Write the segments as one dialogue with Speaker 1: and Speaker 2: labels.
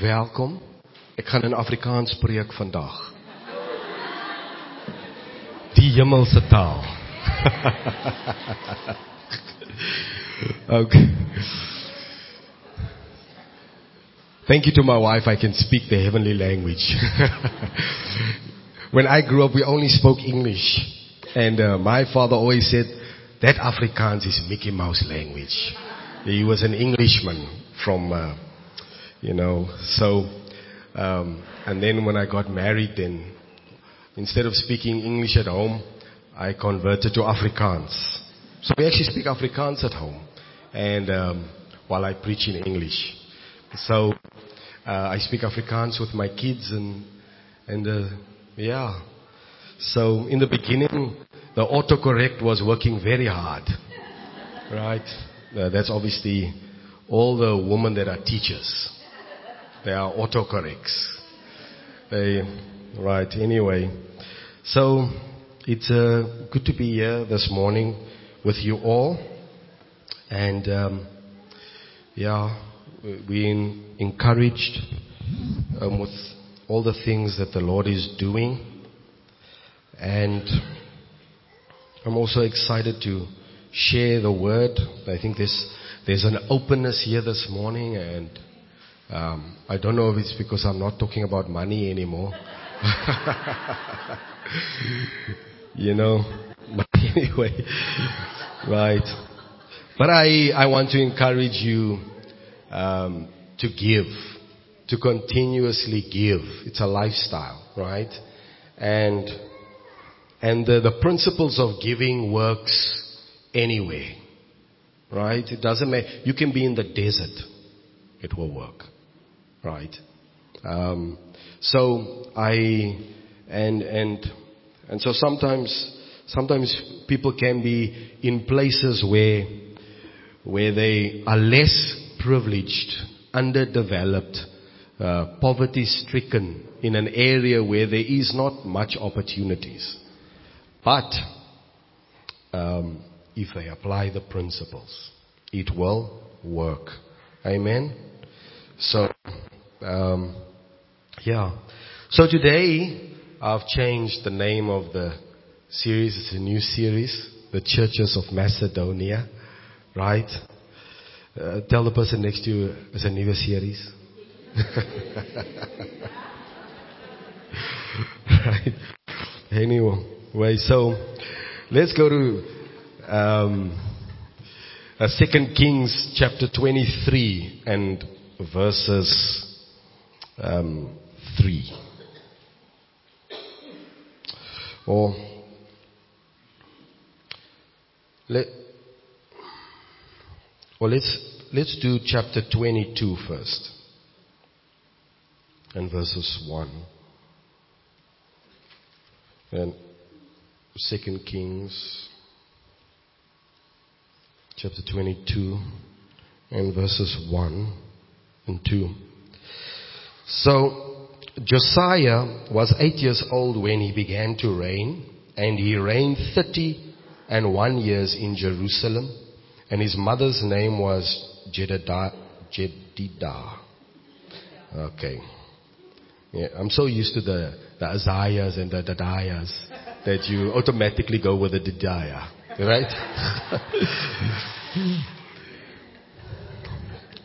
Speaker 1: Welkom. Ek gaan in Afrikaans preek vandag. Die hemelse taal. okay. Thank you to my wife I can speak the heavenly language. when I grew up we only spoke English and uh, my father always said that Afrikaans is Mickey Mouse language. He was an Englishman from uh, you know. So, um, and then when I got married, then instead of speaking English at home, I converted to Afrikaans. So we actually speak Afrikaans at home, and um, while I preach in English. So uh, I speak Afrikaans with my kids, and and uh, yeah. So in the beginning, the autocorrect was working very hard, right? Uh, that's obviously all the women that are teachers. They are autocorrects. They, right, anyway. So, it's uh, good to be here this morning with you all. And, um, yeah, we're encouraged um, with all the things that the Lord is doing. And I'm also excited to share the word. I think there's, there's an openness here this morning and um, I don't know if it's because I'm not talking about money anymore. you know, but anyway, right. But I, I want to encourage you um, to give, to continuously give. It's a lifestyle, right? And and the, the principles of giving works anyway, right? It doesn't matter. You can be in the desert, it will work right? Um, so I and and and so sometimes sometimes people can be in places where where they are less privileged, underdeveloped, uh, poverty stricken in an area where there is not much opportunities. But um, if they apply the principles, it will work. Amen. So um, yeah. So today, I've changed the name of the series. It's a new series, The Churches of Macedonia, right? Uh, tell the person next to you it's a new series. right. Anyway, so let's go to um, uh, Second Kings chapter 23 and verses um, 3. Or let, or let's, let's do chapter 22 first. And verses 1. And Second Kings chapter 22 and verses 1 and 2. So Josiah was eight years old when he began to reign, and he reigned thirty and one years in Jerusalem, and his mother's name was Jedidah. Jedidah. Okay. Yeah, I'm so used to the, the Isaiahs and the Dadiahs that you automatically go with the Didiah, right?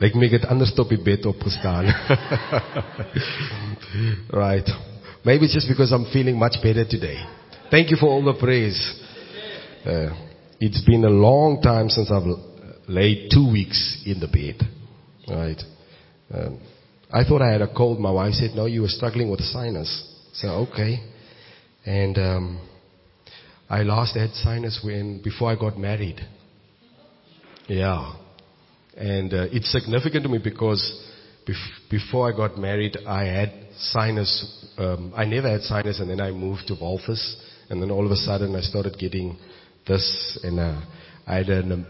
Speaker 1: Lyk my ek het anders op die bed opgestaan. right. Maybe it's just because I'm feeling much better today. Thank you for all the praise. Uh, it's been a long time since I've laid two weeks in the bed. Right. Um, I thought I had a cold. My wife said, no, you were struggling with sinus. So, okay. And, um, I last had sinus when, before I got married. Yeah. And uh, it's significant to me because bef- before I got married, I had sinus. Um, I never had sinus, and then I moved to Walvis, and then all of a sudden I started getting this, and uh, I had an,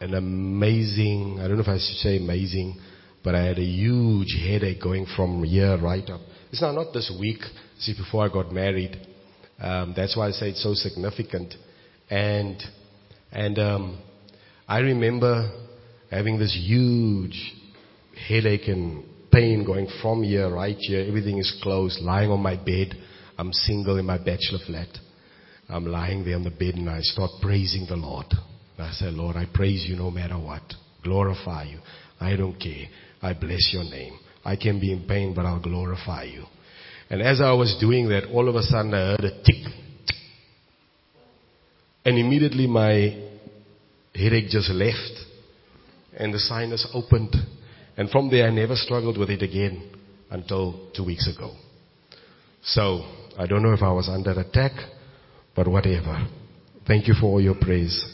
Speaker 1: an amazing. I don't know if I should say amazing, but I had a huge headache going from here right up. It's now not this week. See, before I got married, um, that's why I say it's so significant. And and um, I remember having this huge headache and pain going from here, right here. Everything is closed, lying on my bed. I'm single in my bachelor flat. I'm lying there on the bed and I start praising the Lord. I say, Lord, I praise you no matter what. Glorify you. I don't care. I bless your name. I can be in pain, but I'll glorify you. And as I was doing that, all of a sudden I heard a tick. And immediately my headache just left. And the sinus opened. And from there I never struggled with it again until two weeks ago. So, I don't know if I was under attack, but whatever. Thank you for all your praise.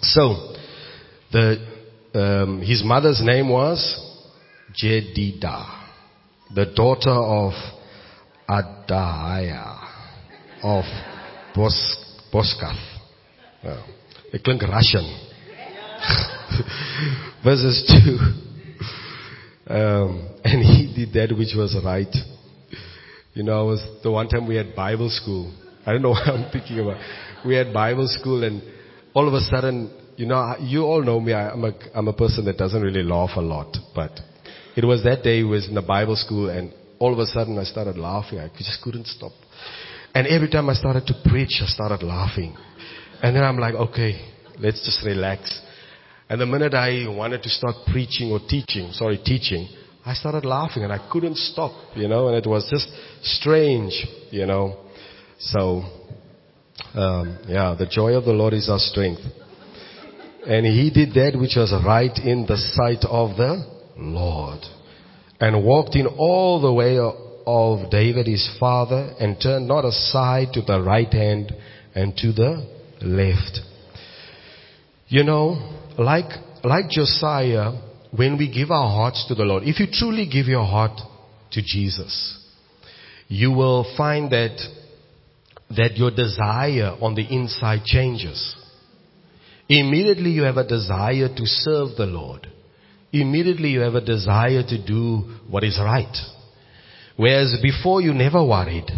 Speaker 1: So, the, um, his mother's name was Jedidah, the daughter of Adaiah of Bos, Boskath. Well, it klink Russian. Verses 2. Um, and he did that which was right. You know, I was the one time we had Bible school. I don't know what I'm thinking about. We had Bible school and all of a sudden, you know, you all know me. I'm a, I'm a person that doesn't really laugh a lot, but it was that day was in the Bible school and all of a sudden I started laughing. I just couldn't stop. And every time I started to preach, I started laughing. And then I'm like, okay, let's just relax. And the minute I wanted to start preaching or teaching, sorry, teaching, I started laughing and I couldn't stop, you know, and it was just strange, you know. So, um, yeah, the joy of the Lord is our strength. And he did that which was right in the sight of the Lord. And walked in all the way of David his father and turned not aside to the right hand and to the left. You know, like, like Josiah, when we give our hearts to the Lord, if you truly give your heart to Jesus, you will find that, that your desire on the inside changes. Immediately you have a desire to serve the Lord. Immediately you have a desire to do what is right. Whereas before you never worried.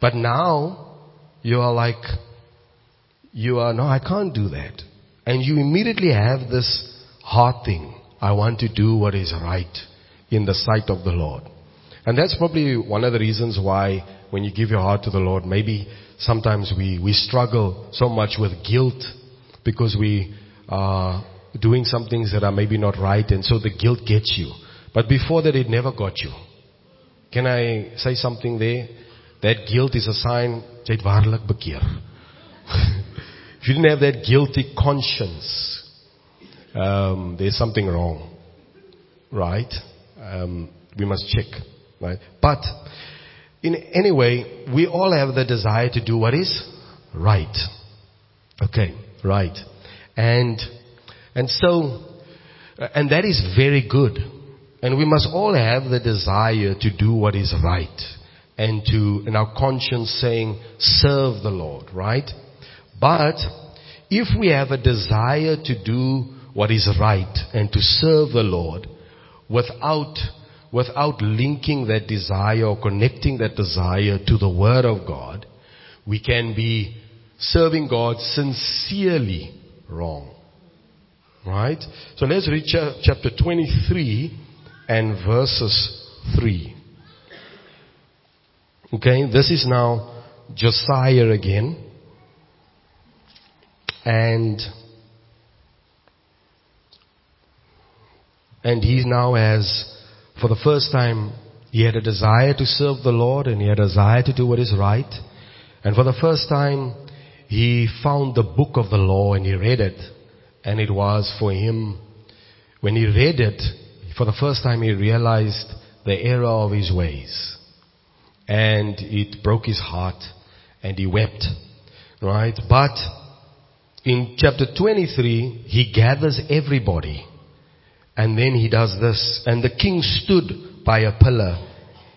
Speaker 1: But now you are like, you are, no, I can't do that. And you immediately have this heart thing. I want to do what is right in the sight of the Lord. And that's probably one of the reasons why when you give your heart to the Lord, maybe sometimes we, we struggle so much with guilt because we are doing some things that are maybe not right and so the guilt gets you. But before that it never got you. Can I say something there? That guilt is a sign, jy waarlik. if you didn't have that guilty conscience, um, there's something wrong, right? Um, we must check, right? But in any way, we all have the desire to do what is right. Okay, right, and and so, and that is very good. And we must all have the desire to do what is right and to, in our conscience saying, serve the Lord, right? But if we have a desire to do what is right and to serve the Lord without, without linking that desire or connecting that desire to the Word of God, we can be serving God sincerely wrong. Right? So let's read chapter 23 and verses 3. Okay, this is now Josiah again. And and he now has for the first time he had a desire to serve the Lord and he had a desire to do what is right. And for the first time he found the book of the law and he read it. And it was for him when he read it, for the first time he realized the error of his ways. And it broke his heart and he wept. Right? But in chapter 23, he gathers everybody. And then he does this. And the king stood by a pillar.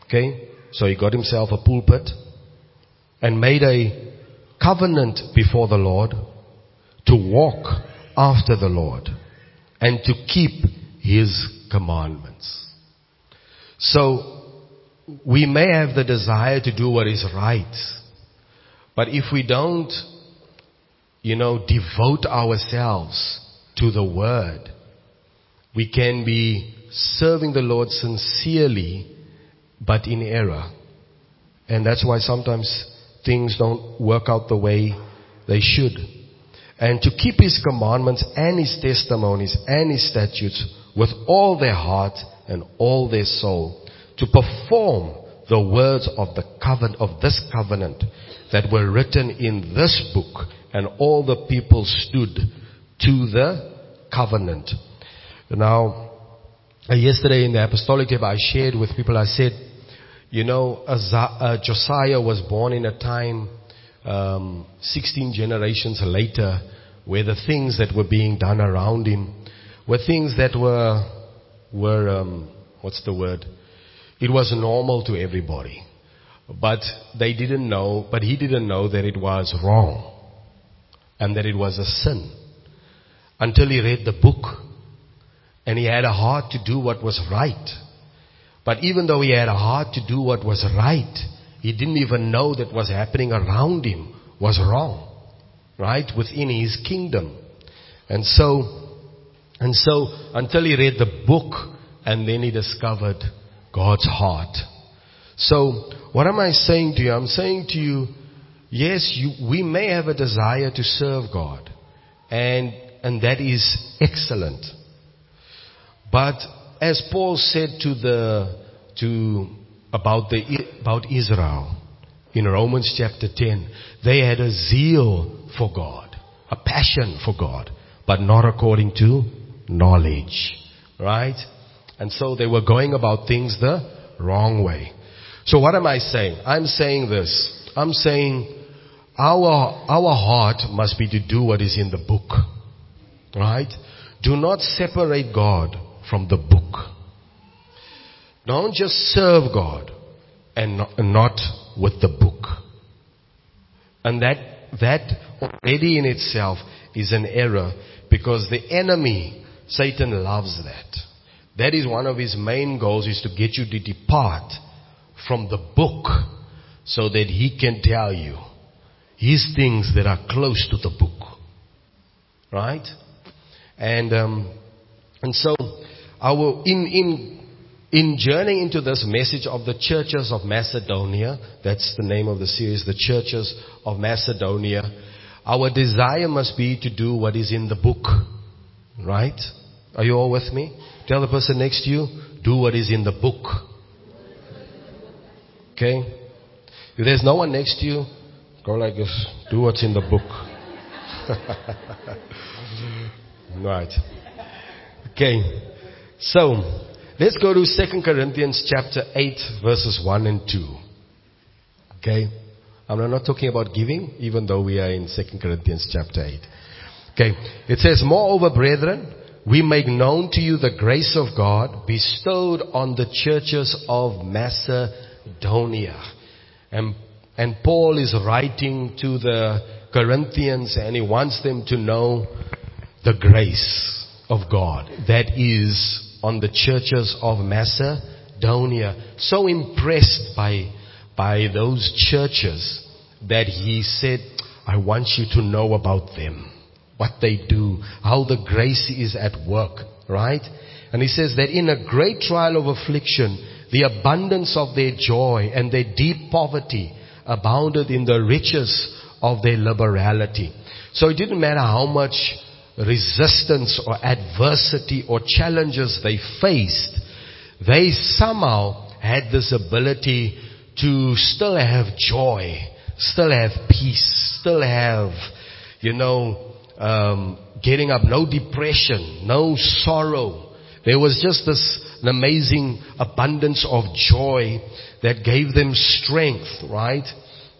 Speaker 1: Okay? So he got himself a pulpit and made a covenant before the Lord to walk after the Lord and to keep his commandments. So we may have the desire to do what is right, but if we don't you know, devote ourselves to the word, we can be serving the Lord sincerely, but in error. And that's why sometimes things don't work out the way they should. And to keep His commandments and His testimonies and His statutes with all their heart and all their soul. To perform the words of the covenant, of this covenant that were written in this book and all the people stood to the covenant. Now, uh, yesterday in the apostolic tape I shared with people, I said, you know, uh, Josiah was born in a time um, 16 generations later where the things that were being done around him were things that were, were um, what's the word? It was normal to everybody. But they didn't know, but he didn't know that it was wrong and that it was a sin until he read the book and he had a heart to do what was right. But even though he had a heart to do what was right, he didn't even know that what was happening around him was wrong. Right? Within his kingdom. And so, and so, until he read the book, and then he discovered God's heart. So, what am I saying to you? I'm saying to you, yes, you, we may have a desire to serve God. And, and that is excellent. But as Paul said to the, to, about the, about Israel in Romans chapter 10, they had a zeal for God, a passion for God, but not according to knowledge. Right? And so they were going about things the wrong way. So what am I saying? I'm saying this. I'm saying our, our heart must be to do what is in the book. Right? Do not separate God from the book. Don't just serve God and not, with the book. And that, that already in itself is an error because the enemy, Satan loves that. That is one of his main goals is to get you to depart from the book so that he can tell you his things that are close to the book. Right? And, um, and so, our, in, in in journeying into this message of the churches of Macedonia, that's the name of the series, the churches of Macedonia, our desire must be to do what is in the book. Right? Are you all with me? Tell the person next to you, do what is in the book. Okay? If there's no one next to you, go like this, do what's in the book. right. Okay. So, Let's go to 2 Corinthians chapter 8 verses 1 and 2. Okay? I'm not talking about giving, even though we are in 2 Corinthians chapter 8. Okay. It says, Moreover, brethren, we make known to you the grace of God bestowed on the churches of Macedonia. And, and Paul is writing to the Corinthians and he wants them to know the grace of God that is on the churches of Macedonia. So impressed by, by those churches that he said, I want you to know about them. What they do, how the grace is at work, right? And he says that in a great trial of affliction, the abundance of their joy and their deep poverty abounded in the riches of their liberality. So it didn't matter how much resistance or adversity or challenges they faced, they somehow had this ability to still have joy, still have peace, still have, you know, um, getting up, no depression, no sorrow. There was just this amazing abundance of joy that gave them strength, right?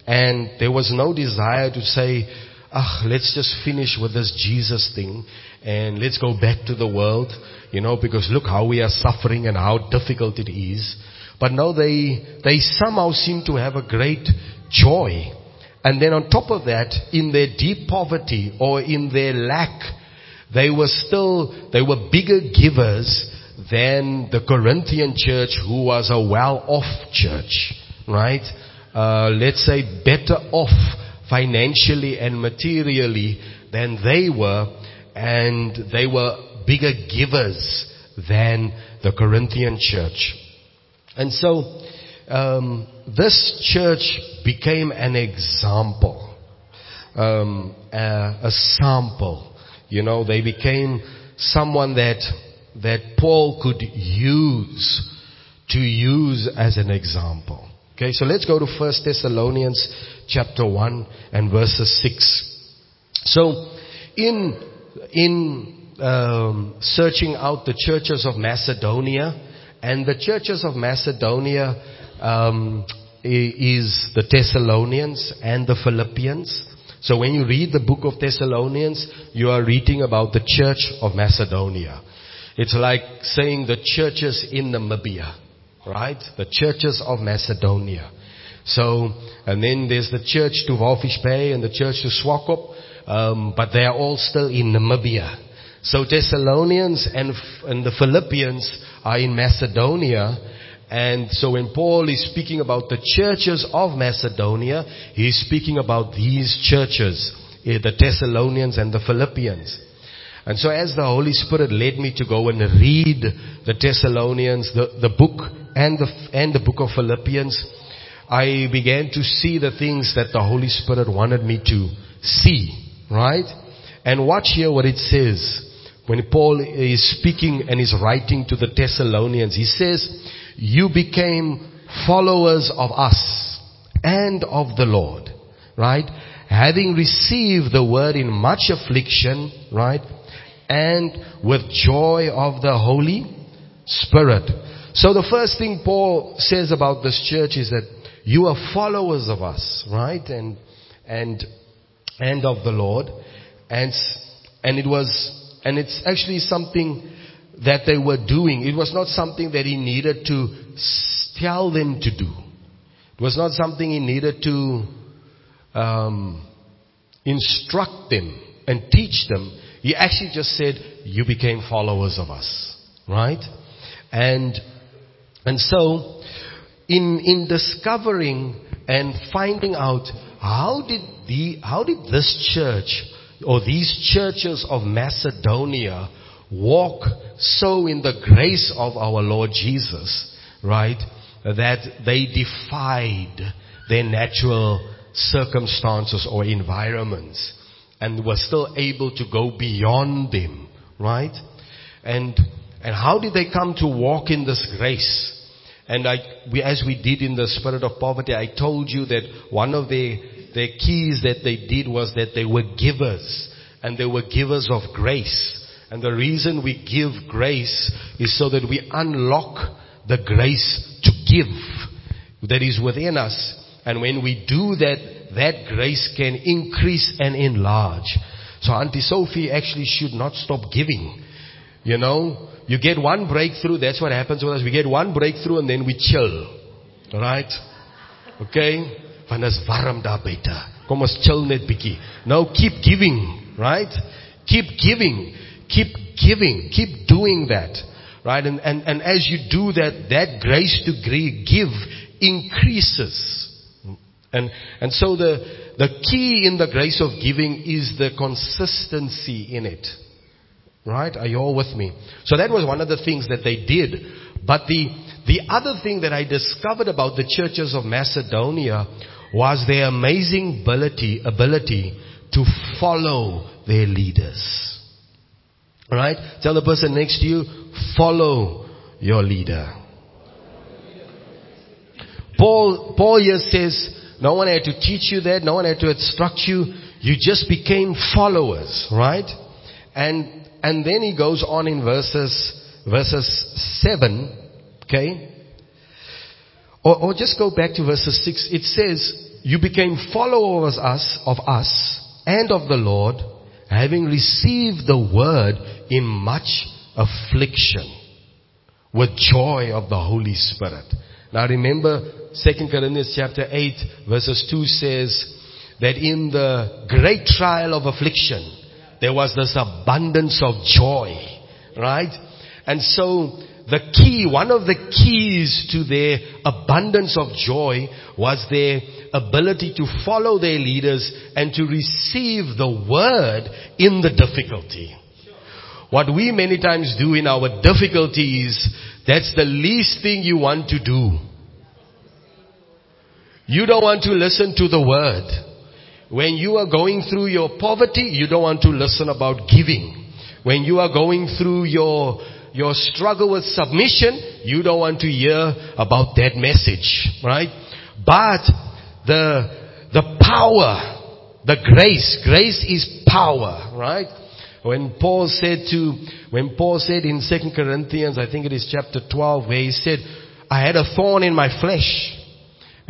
Speaker 1: And there was no desire to say, ah, let's just finish with this Jesus thing and let's go back to the world, you know, because look how we are suffering and how difficult it is. But no, they, they somehow seem to have a great joy. And then on top of that, in their deep poverty or in their lack, they were still, they were bigger givers than the Corinthian church who was a well-off church, right? Uh, let's say better off financially and materially than they were, and they were bigger givers than the Corinthian church. And so, um, this church became an example, um, a, a sample. You know, they became someone that that Paul could use to use as an example. Okay, so let's go to First Thessalonians chapter 1 and verses 6. So, in, in um, searching out the churches of Macedonia, and the churches of Macedonia um, is the Thessalonians and the Philippians. So when you read the book of Thessalonians, you are reading about the church of Macedonia. It's like saying the churches in Namibia, right? The churches of Macedonia. So, and then there's the church to Walvis Bay and the church to Swakop, um, but they are all still in Namibia. So Thessalonians and, and the Philippians are in Macedonia, and so when Paul is speaking about the churches of Macedonia, he's speaking about these churches, eh, the Thessalonians and the Philippians. And so as the Holy Spirit led me to go and read the Thessalonians, the, the book and the, and the book of Philippians, I began to see the things that the Holy Spirit wanted me to see, right? And watch here what it says. When Paul is speaking and is writing to the Thessalonians, he says, you became followers of us and of the Lord, right? Having received the word in much affliction, right? and with joy of the Holy Spirit. So the first thing Paul says about this church is that you are followers of us, right? And, and, and of the Lord. And, and it was, and it's actually something that they were doing. It was not something that he needed to tell them to do. It was not something he needed to um, instruct them and teach them. He actually just said, you became followers of us. Right? And, and so, in, in discovering and finding out how did the, how did this church or these churches of Macedonia walk so in the grace of our Lord Jesus, right? That they defied their natural circumstances or environments and were still able to go beyond them, right? And, and how did they come to walk in this grace? And I, we, as we did in the spirit of poverty, I told you that one of the, the keys that they did was that they were givers. And they were givers of grace. And the reason we give grace is so that we unlock the grace to give that is within us. And when we do that, that grace can increase and enlarge. So Auntie Sophie actually should not stop giving. You know, you get one breakthrough, that's what happens with us. We get one breakthrough and then we chill. Right? Okay? Ons chill net. Now keep giving, right? Keep giving. Keep giving. Keep doing that. Right? And, and, and as you do that, that grace to give increases. And, and so the, the key in the grace of giving is the consistency in it. Right? Are you all with me? So that was one of the things that they did. But the, the other thing that I discovered about the churches of Macedonia was their amazing ability, ability to follow their leaders. Right? Tell the person next to you, follow your leader. Paul, Paul here says, no one had to teach you that. No one had to instruct you. You just became followers, right? And, and then he goes on in verses, verses 7, okay? Or, or just go back to verses 6. It says, you became followers us, of us and of the Lord, having received the word in much affliction with joy of the Holy Spirit. Now remember, 2 Corinthians chapter 8 verses 2 says that in the great trial of affliction, there was this abundance of joy. Right? And so, the key, one of the keys to their abundance of joy was their ability to follow their leaders and to receive the word in the difficulty. What we many times do in our difficulties that's the least thing you want to do. You don't want to listen to the word. When you are going through your poverty, you don't want to listen about giving. When you are going through your, your struggle with submission, you don't want to hear about that message, right? But the, the power, the grace, grace is power, right? When Paul said to, when Paul said in 2 Corinthians, I think it is chapter 12, where he said, I had a thorn in my flesh,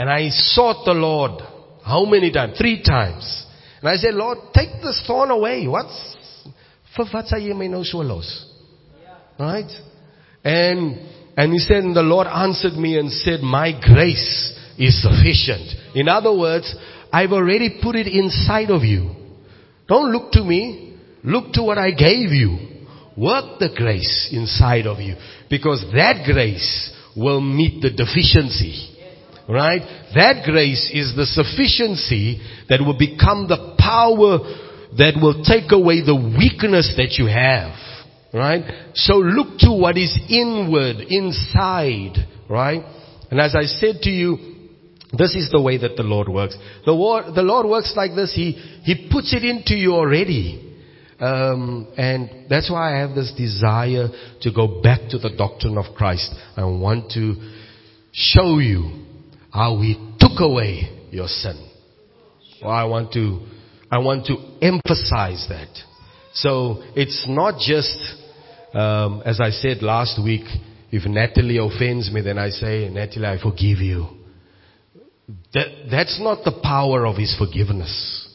Speaker 1: and I sought the Lord. How many times? Three times. And I said, Lord, take this thorn away. What's? Right? And, and he said, and the Lord answered me and said, my grace is sufficient. In other words, I've already put it inside of you. Don't look to me. Look to what I gave you. Work the grace inside of you. Because that grace will meet the deficiency. Right? That grace is the sufficiency that will become the power that will take away the weakness that you have. Right? So look to what is inward, inside. Right? And as I said to you, this is the way that the Lord works. The Lord, the Lord works like this. He, He puts it into you already. Um, and that's why I have this desire to go back to the doctrine of Christ. I want to show you how He took away your sin. Well, I want to, I want to emphasize that. So it's not just, um, as I said last week, if Natalie offends me, then I say, Natalie, I forgive you. That, that's not the power of His forgiveness.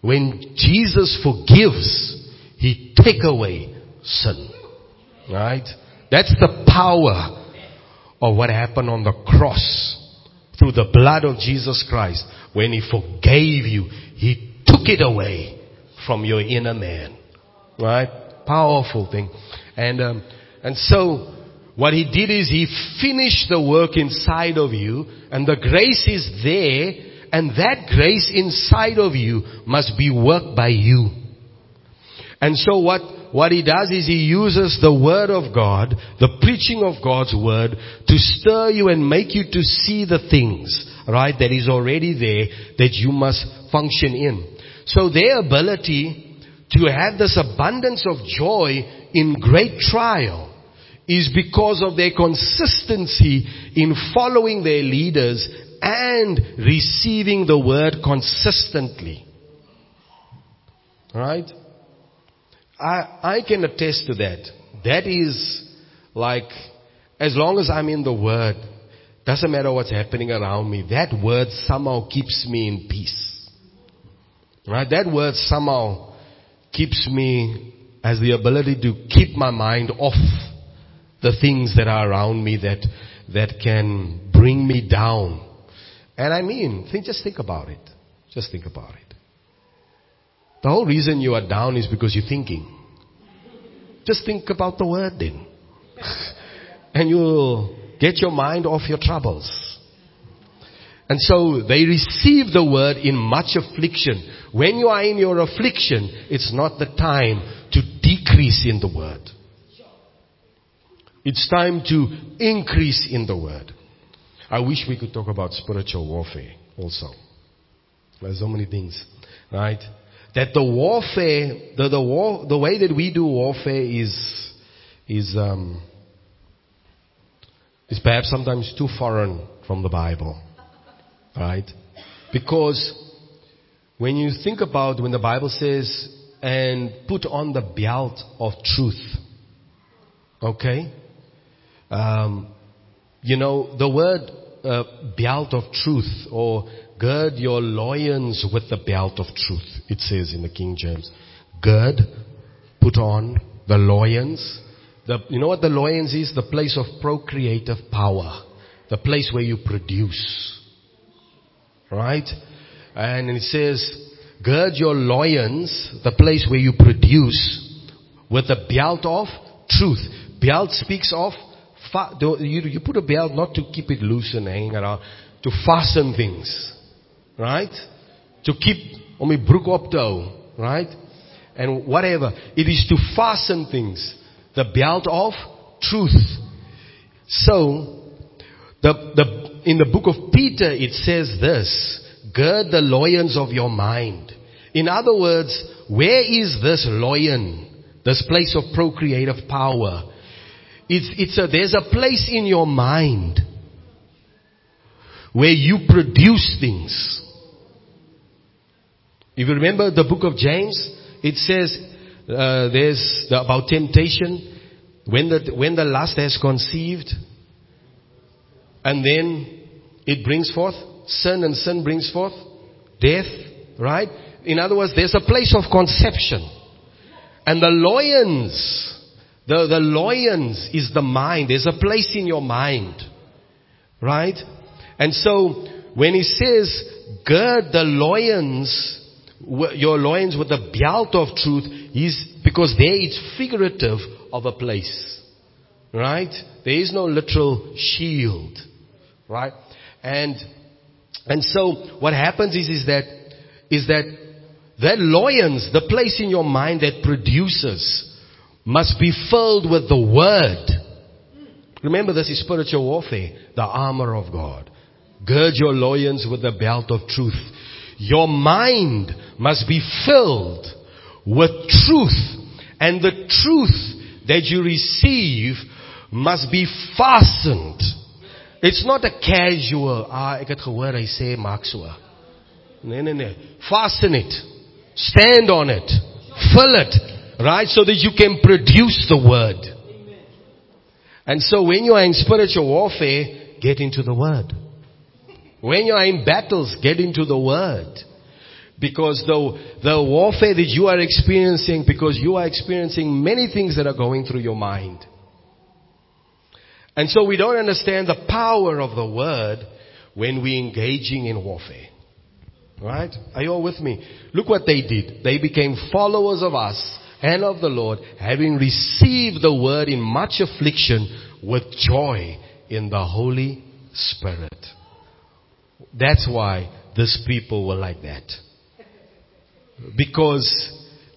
Speaker 1: When Jesus forgives, He take away sin. Right? That's the power of what happened on the cross through the blood of Jesus Christ. When He forgave you, He took it away from your inner man. Right? Powerful thing. And, um, and so, what He did is He finished the work inside of you, and the grace is there, and that grace inside of you must be worked by you. And so what, what he does is he uses the word of God, the preaching of God's word, to stir you and make you to see the things, right, that is already there that you must function in. So their ability to have this abundance of joy in great trial is because of their consistency in following their leaders and receiving the word consistently. Right? I, I can attest to that. That is like, as long as I'm in the word, doesn't matter what's happening around me, that word somehow keeps me in peace. Right? That word somehow keeps me, as the ability to keep my mind off the things that are around me that, that can bring me down. And I mean, think, just think about it. Just think about it. The whole reason you are down is because you're thinking. Just think about the word then. and you'll get your mind off your troubles. And so they receive the word in much affliction. When you are in your affliction, it's not the time to decrease in the word. It's time to increase in the word. I wish we could talk about spiritual warfare also. There's so many things, right? That the warfare, the, the war, the way that we do warfare is, is, um, is perhaps sometimes too foreign from the Bible, right? Because when you think about when the Bible says, and put on the belt of truth, okay? Um, you know, the word uh, belt of truth or gird your loins with the belt of truth. It says in the King James. Gird, put on the loins. The, you know what the loins is? The place of procreative power. The place where you produce. Right? And it says, gird your loins, the place where you produce, with the belt of truth. Belt speaks of you, you put a belt not to keep it loose and hanging around, to fasten things, right? To keep om die broek op te hou, right? And whatever. It is to fasten things. The belt of truth. So, the, the, in the book of Peter, it says this, gird the loins of your mind. In other words, where is this loin, this place of procreative power? It's, it's a, there's a place in your mind where you produce things. If you remember the book of James, it says uh, there's the, about temptation when the when the lust has conceived, and then it brings forth sin, and sin brings forth death. Right? In other words, there's a place of conception, and the loins. The, the loins is the mind. There's a place in your mind. Right? And so, when he says, gird the loins, your loins with the belt of truth, he's, because there it's figurative of a place. Right? There is no literal shield. Right? And, and so, what happens is, is that, is that, that loins, the place in your mind that produces, must be filled with the word. Remember this is spiritual warfare, the armor of God. Gird your loins with the belt of truth. Your mind must be filled with truth. And the truth that you receive must be fastened. It's not a casual, ah, het gehoor hy sê maak so. Nee, nee, nee. Fasten it. Stand on it. Fill it. Right? So that you can produce the word. And so when you are in spiritual warfare, get into the word. When you are in battles, get into the Word. Because the, the warfare that you are experiencing, because you are experiencing many things that are going through your mind. And so we don't understand the power of the Word when we're engaging in warfare. Right? Are you all with me? Look what they did. They became followers of us and of the Lord, having received the Word in much affliction with joy in the Holy Spirit. That's why these people were like that. Because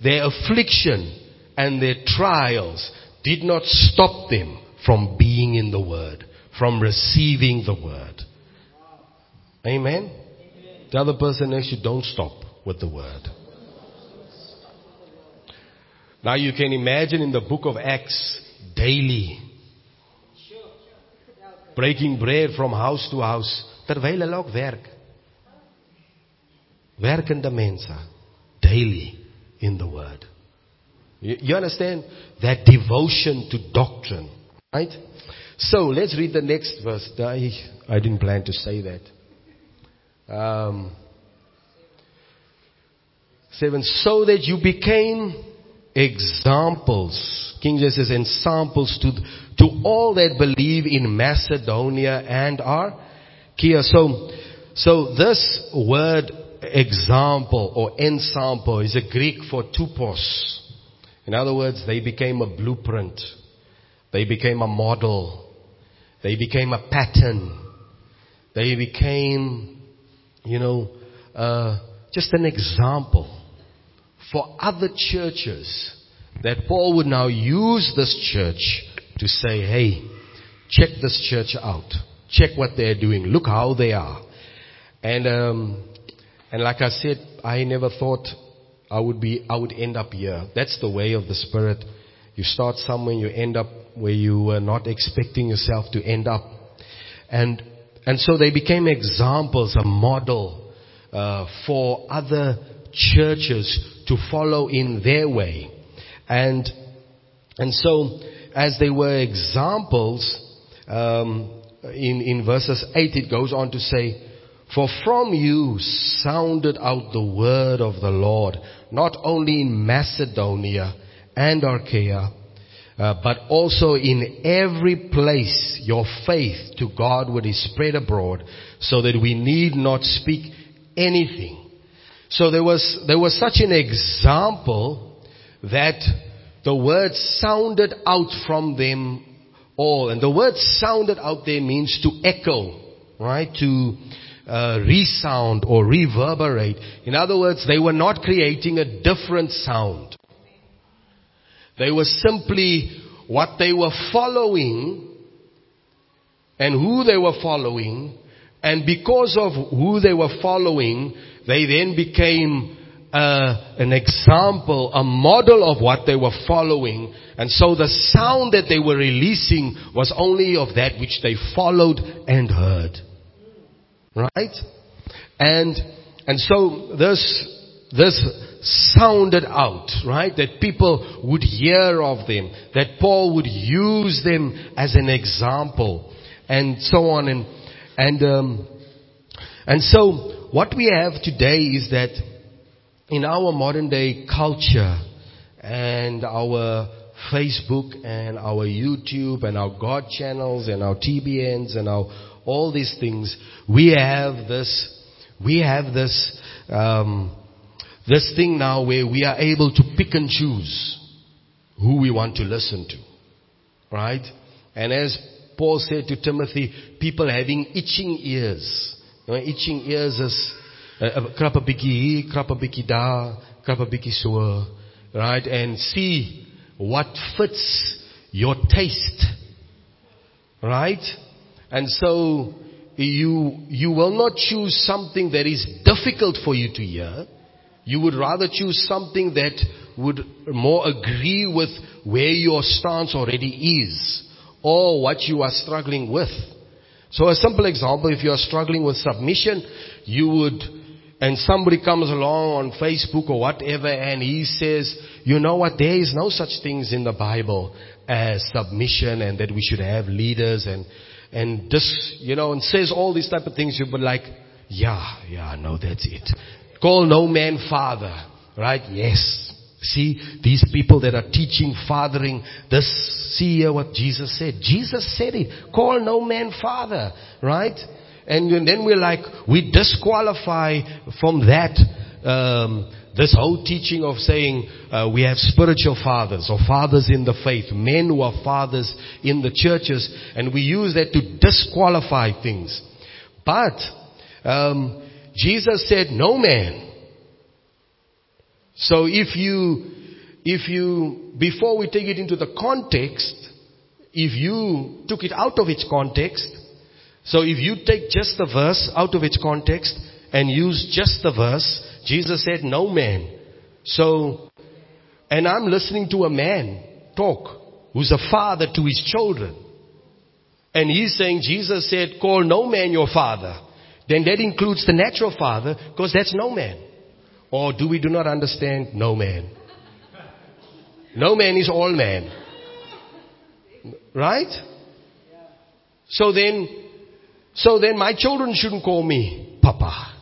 Speaker 1: their affliction and their trials did not stop them from being in the Word, from receiving the Word. Amen? The other person next to you, don't stop with the Word. Now you can imagine in the book of Acts, daily, breaking bread from house to house, terwyl hulle ook werk. Werkende mense daily in the word. You, you understand that devotion to doctrine, right? So let's read the next verse. I, I didn't plan to say that. Um, seven, so that you became examples. King James says examples to, to all that believe in Macedonia and are Kia. So, so this word example or ensample is a Greek for tupos. In other words, they became a blueprint. They became a model. They became a pattern. They became, you know, uh, just an example for other churches that Paul would now use this church to say, hey, check this church out. Check what they're doing. Look how they are. And, um, and like I said, I never thought I would be, I would end up here. That's the way of the Spirit. You start somewhere, you end up where you were not expecting yourself to end up. And, and so they became examples, a model, uh, for other churches to follow in their way. And, and so, as they were examples, um, in, in verses 8, it goes on to say, For from you sounded out the word of the Lord, not only in Macedonia and Achaia, uh, but also in every place your faith to God would be spread abroad, so that we need not speak anything. So there was, there was such an example that the word sounded out from them all. And the word sounded out there means to echo, right? To uh, resound or reverberate. In other words, they were not creating a different sound. They were simply what they were following and who they were following. And because of who they were following, they then became uh, an example, a model of what they were following. And so the sound that they were releasing was only of that which they followed and heard. Right? And, and so this, this sounded out, right? That people would hear of them, that Paul would use them as an example, and so on. And, and, um, and so what we have today is that in our modern day culture and our Facebook and our YouTube and our God channels and our TBNs and our all these things, we have this, we have this, um, this thing now where we are able to pick and choose who we want to listen to. Right? And as Paul said to Timothy, people having itching ears. You know, itching ears is uh, uh, krap 'n bietjie hier, krap 'n bietjie daar, krap 'n bietjie so, right? And see what fits your taste. Right? And so you you will not choose something that is difficult for you to hear. You would rather choose something that would more agree with where your stance already is or what you are struggling with. So a simple example, if you are struggling with submission, you would, and somebody comes along on Facebook or whatever and he says, you know what, there is no such things in the Bible as submission and that we should have leaders and, and this, you know, and says all these type of things, you'd be like, yeah, yeah, no, that's it. Call no man father. Right? Yes. See, these people that are teaching fathering, this, see here what Jesus said. Jesus said it. Call no man father. Right? And then we're like, we disqualify from that, um, this whole teaching of saying uh, we have spiritual fathers or fathers in the faith, men who are fathers in the churches, and we use that to disqualify things. But um, Jesus said, no man. So if you, if you, before we take it into the context, if you took it out of its context, so if you take just the verse out of its context and use just the verse, Jesus said, no man. So, and I'm listening to a man talk who's a father to his children. And he's saying, Jesus said, call no man your father then that includes the natural father because that's no man. Or do we do not understand no man? No man is all man. Right? So then, so then my children shouldn't call me Papa.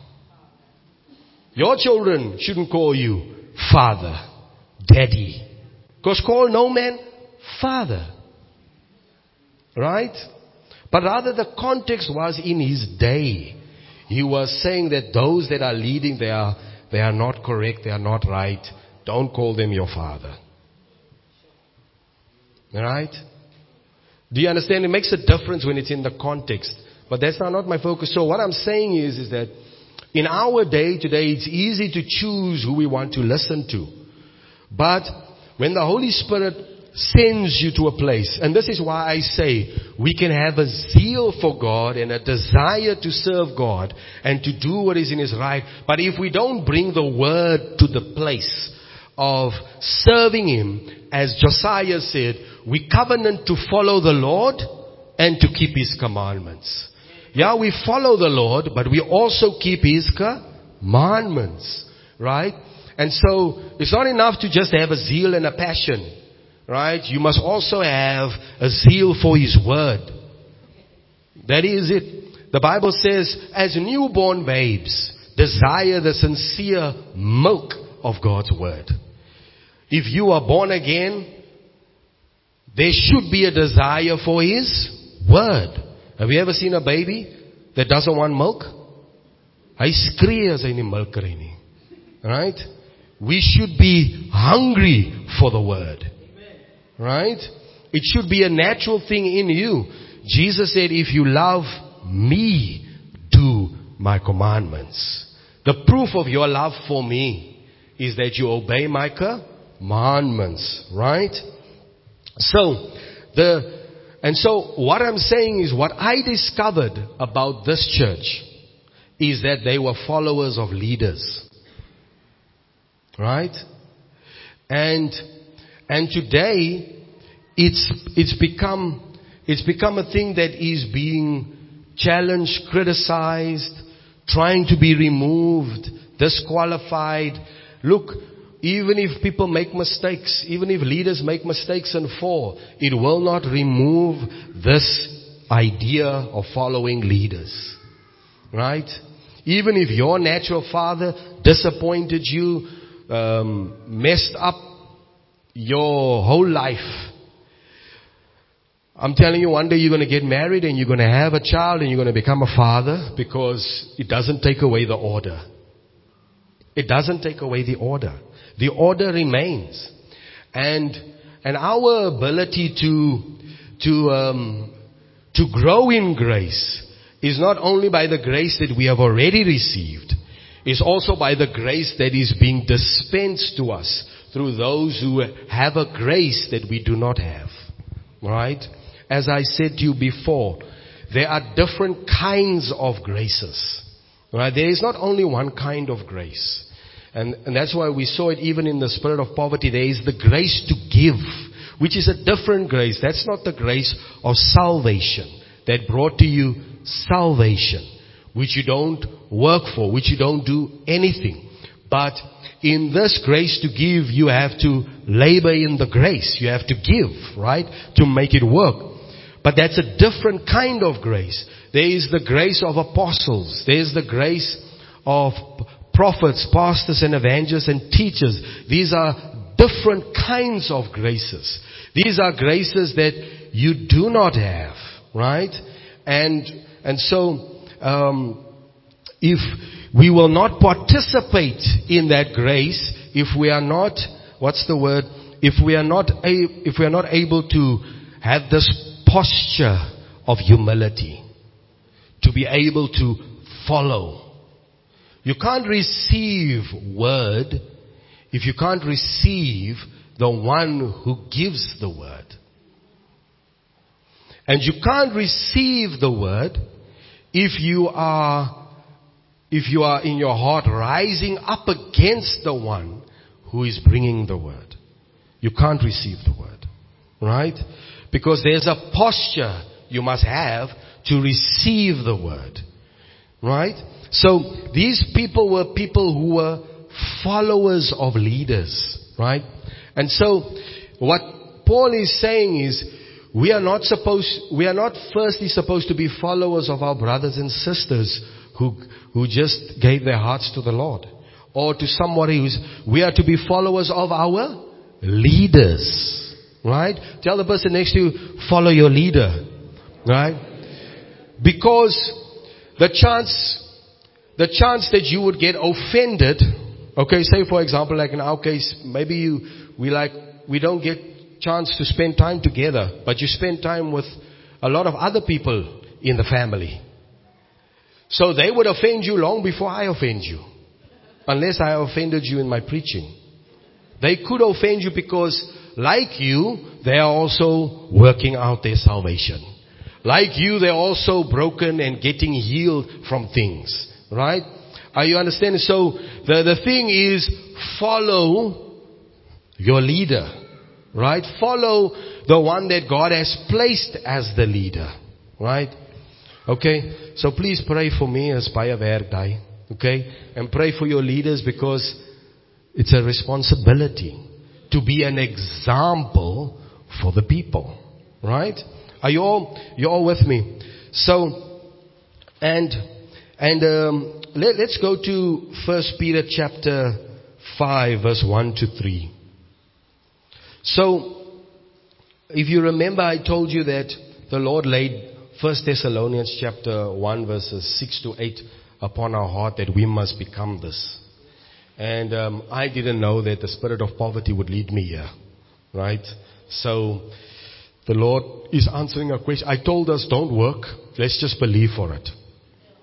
Speaker 1: Your children shouldn't call you Father, Daddy. Because call no man Father. Right? But rather the context was in his day. He was saying that those that are leading, they are, they are not correct, they are not right. Don't call them your father. Right? Do you understand? It makes a difference when it's in the context. But that's not my focus. So what I'm saying is, is that in our day today, it's easy to choose who we want to listen to. But when the Holy Spirit sends you to a place. And this is why I say we can have a zeal for God and a desire to serve God and to do what is in His right. But if we don't bring the word to the place of serving Him, as Josiah said, we covenant to follow the Lord and to keep His commandments. Yeah, we follow the Lord, but we also keep His commandments. Right? And so, it's not enough to just have a zeal and a passion. Right? You must also have a zeal for His Word. That is it. The Bible says, as newborn babes, desire the sincere milk of God's Word. If you are born again, there should be a desire for His Word. Have you ever seen a baby that doesn't want milk? Hy skree as hy nie nie. Right? We should be hungry for the word. Right? It should be a natural thing in you. Jesus said, if you love me, do my commandments. The proof of your love for me is that you obey my commandments. Right? So, the, And so what I'm saying is what I discovered about this church is that they were followers of leaders. Right? And, and today it's, it's become, it's become a thing that is being challenged, criticized, trying to be removed, disqualified. Look, even if people make mistakes, even if leaders make mistakes and fall, it will not remove this idea of following leaders. Right? Even if your natural father disappointed you, um, messed up your whole life, I'm telling you one day you're going to get married and you're going to have a child and you're going to become a father because it doesn't take away the order. It doesn't take away the order. The order remains. And, and our ability to, to, um, to grow in grace is not only by the grace that we have already received, it's also by the grace that is being dispensed to us through those who have a grace that we do not have. Right? As I said to you before, there are different kinds of graces. Right? There is not only one kind of grace. And, and that's why we saw it even in the spirit of poverty. There is the grace to give, which is a different grace. That's not the grace of salvation that brought to you salvation, which you don't work for, which you don't do anything. But in this grace to give, you have to labor in the grace. You have to give, right? To make it work. But that's a different kind of grace. There is the grace of apostles. There is the grace of prophets, pastors and evangelists and teachers. These are different kinds of graces. These are graces that you do not have, right? And, and so, um, if we will not participate in that grace, if we are not, what's the word? If we are not, a, if we are not able to have this posture of humility, to be able to follow, you can't receive word if you can't receive the one who gives the word. And you can't receive the word if you are if you are in your heart rising up against the one who is bringing the word. You can't receive the word. Right? Because there's a posture you must have to receive the word. Right? So these people were people who were followers of leaders, right? And so what Paul is saying is we are not supposed, we are not firstly supposed to be followers of our brothers and sisters who, who just gave their hearts to the Lord. Or to somebody who's, we are to be followers of our leaders. Right? Tell the person next to you, follow your leader. Right? Because the chance the chance that you would get offended, okay, say for example, like in our case, maybe you, we like, we don't get chance to spend time together, but you spend time with a lot of other people in the family. So they would offend you long before I offend you. Unless I offended you in my preaching. They could offend you because, like you, they are also working out their salvation. Like you, they're also broken and getting healed from things. Right? Are you understanding? So the, the thing is follow your leader. Right? Follow the one that God has placed as the leader. Right? Okay? So please pray for me as a werk Okay? And pray for your leaders because it's a responsibility to be an example for the people. Right? Are you all, you all with me? So, and and um, let, us go to First Peter chapter 5 verse 1 to 3. So, if you remember I told you that the Lord laid First Thessalonians chapter 1 verses 6 to 8 upon our heart that we must become this. And um, I didn't know that the spirit of poverty would lead me here. Right? So, the Lord is answering a question. I told us don't work. Let's just believe for it.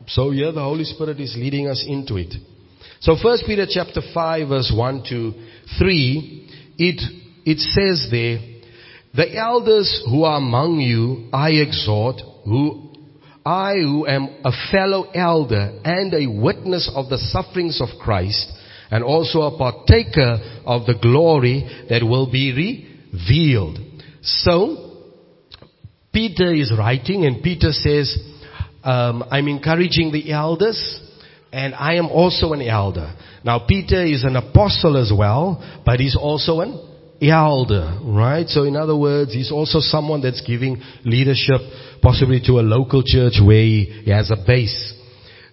Speaker 1: So here the Holy Spirit is leading us into it. So First Peter chapter 5 verse 1 to 3, it, it says there, The elders who are among you, I exhort, who I who am a fellow elder and a witness of the sufferings of Christ, and also a partaker of the glory that will be revealed. So, Peter is writing and Peter says, um, I'm encouraging the elders and I am also an elder. Now Peter is an apostle as well, but he's also an elder, right? So in other words, he's also someone that's giving leadership possibly to a local church where he, has a base.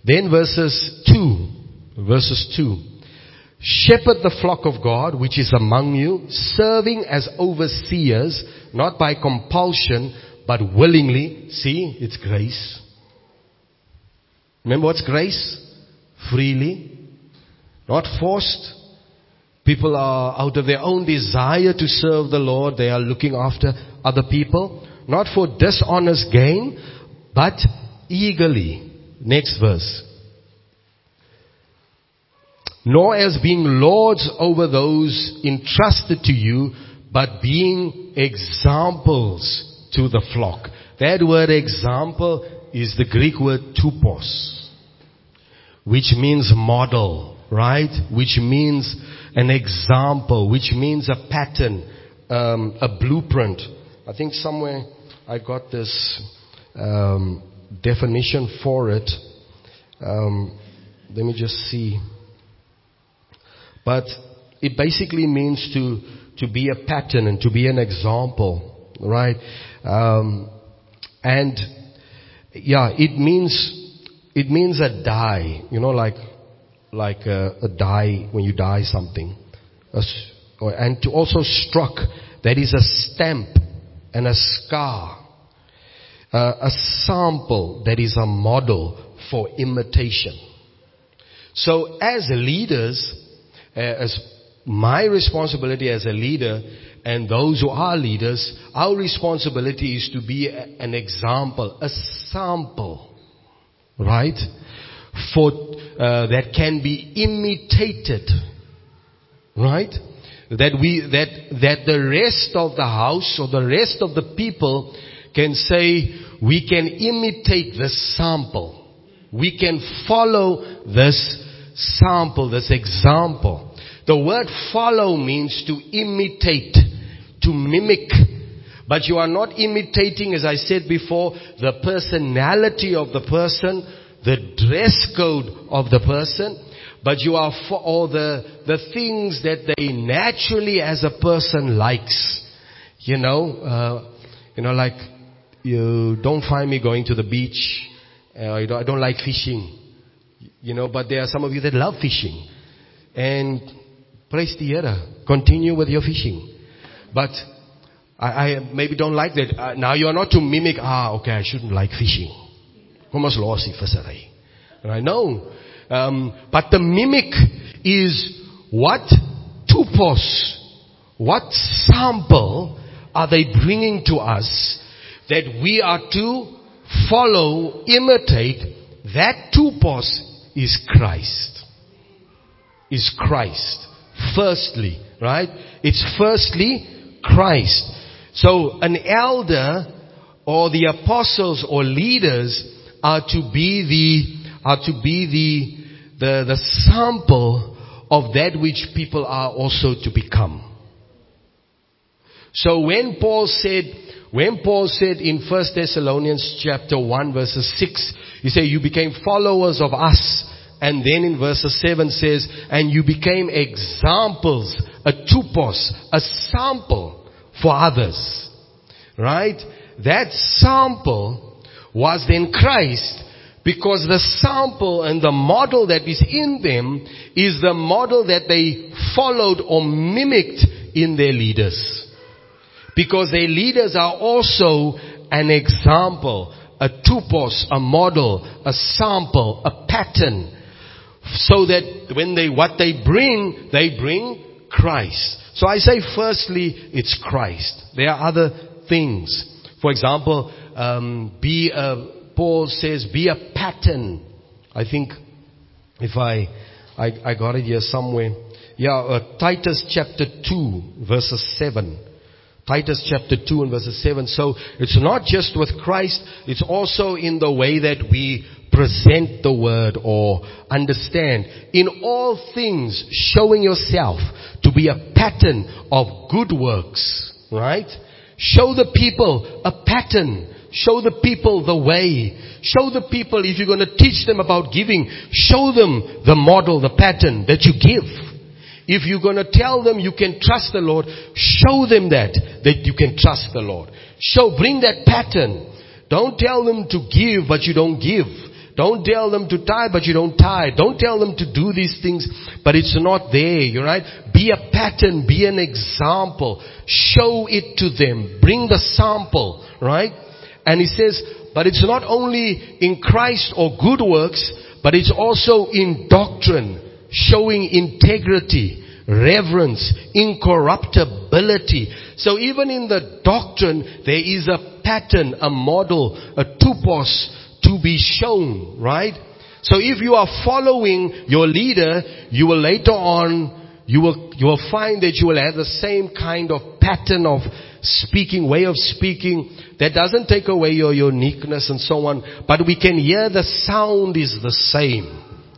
Speaker 1: Then verses 2, verses 2. Shepherd the flock of God which is among you, serving as overseers, not by compulsion, but willingly. See, it's grace. Remember what's grace? Freely. Not forced. People are out of their own desire to serve the Lord. They are looking after other people. Not for dishonest gain, but eagerly. Next verse. Nor as being lords over those entrusted to you, but being examples to the flock. That word example is the Greek word tupos, which means model, right? Which means an example, which means a pattern, um, a blueprint. I think somewhere I got this um, definition for it. Um, let me just see. But it basically means to to be a pattern and to be an example, right? Um, and yeah, it means it means a die, you know, like like a, a die when you die something, or, and to also struck. That is a stamp and a scar, uh, a sample that is a model for imitation. So as leaders, uh, as my responsibility as a leader and those who are leaders, our responsibility is to be an example, a sample, right? For, uh, that can be imitated, right? That we, that, that the rest of the house or the rest of the people can say, we can imitate this sample. We can follow this sample, this example. The word follow means to imitate, to mimic. But you are not imitating, as I said before, the personality of the person, the dress code of the person, but you are for all the, the things that they naturally as a person likes. You know, uh, you know, like, you don't find me going to the beach. Uh, I, don't, I don't like fishing. You know, but there are some of you that love fishing. And Praise the. Continue with your fishing. But I, I maybe don't like that. Uh, now you are not to mimic, ah, okay, I shouldn't like fishing. Die vissery. I know. Um, but the mimic is what tupos, what sample are they bringing to us that we are to follow, imitate? That tupos is Christ. Is Christ firstly, right? It's firstly Christ. So an elder or the apostles or leaders are to be the, are to be the, the, the sample of that which people are also to become. So when Paul said, when Paul said in 1 Thessalonians chapter 1 verses 6, he said, you became followers of us and then in verse 7 says, and you became examples, a tupos, a sample for others. Right? That sample was then Christ because the sample and the model that is in them is the model that they followed or mimicked in their leaders. Because their leaders are also an example, a tupos, a model, a sample, a pattern so that when they, what they bring, they bring Christ. So I say firstly, it's Christ. There are other things. For example, um, be a, Paul says, be a pattern. I think if I, I, I got it here somewhere. Yeah, uh, Titus chapter 2 verses 7. Titus chapter 2 and verses 7. So it's not just with Christ, it's also in the way that we present the word or understand. In all things, showing yourself to be a pattern of good works, right? Show the people a pattern. Show the people the way. Show the people, if you're going to teach them about giving, show them the model, the pattern that you give. If you're going to tell them you can trust the Lord, show them that, that you can trust the Lord. Show, bring that pattern. Don't tell them to give, but you don't give. Don't tell them to tie, but you don't tie. Don't tell them to do these things, but it's not there, you right? Be a pattern, be an example. Show it to them. Bring the sample, right? And he says, but it's not only in Christ or good works, but it's also in doctrine, showing integrity, reverence, incorruptibility. So even in the doctrine, there is a pattern, a model, a tupos to be shown, right? So if you are following your leader, you will later on, you will, you will find that you will have the same kind of pattern of speaking, way of speaking that doesn't take away your uniqueness and so on, but we can hear the sound is the same,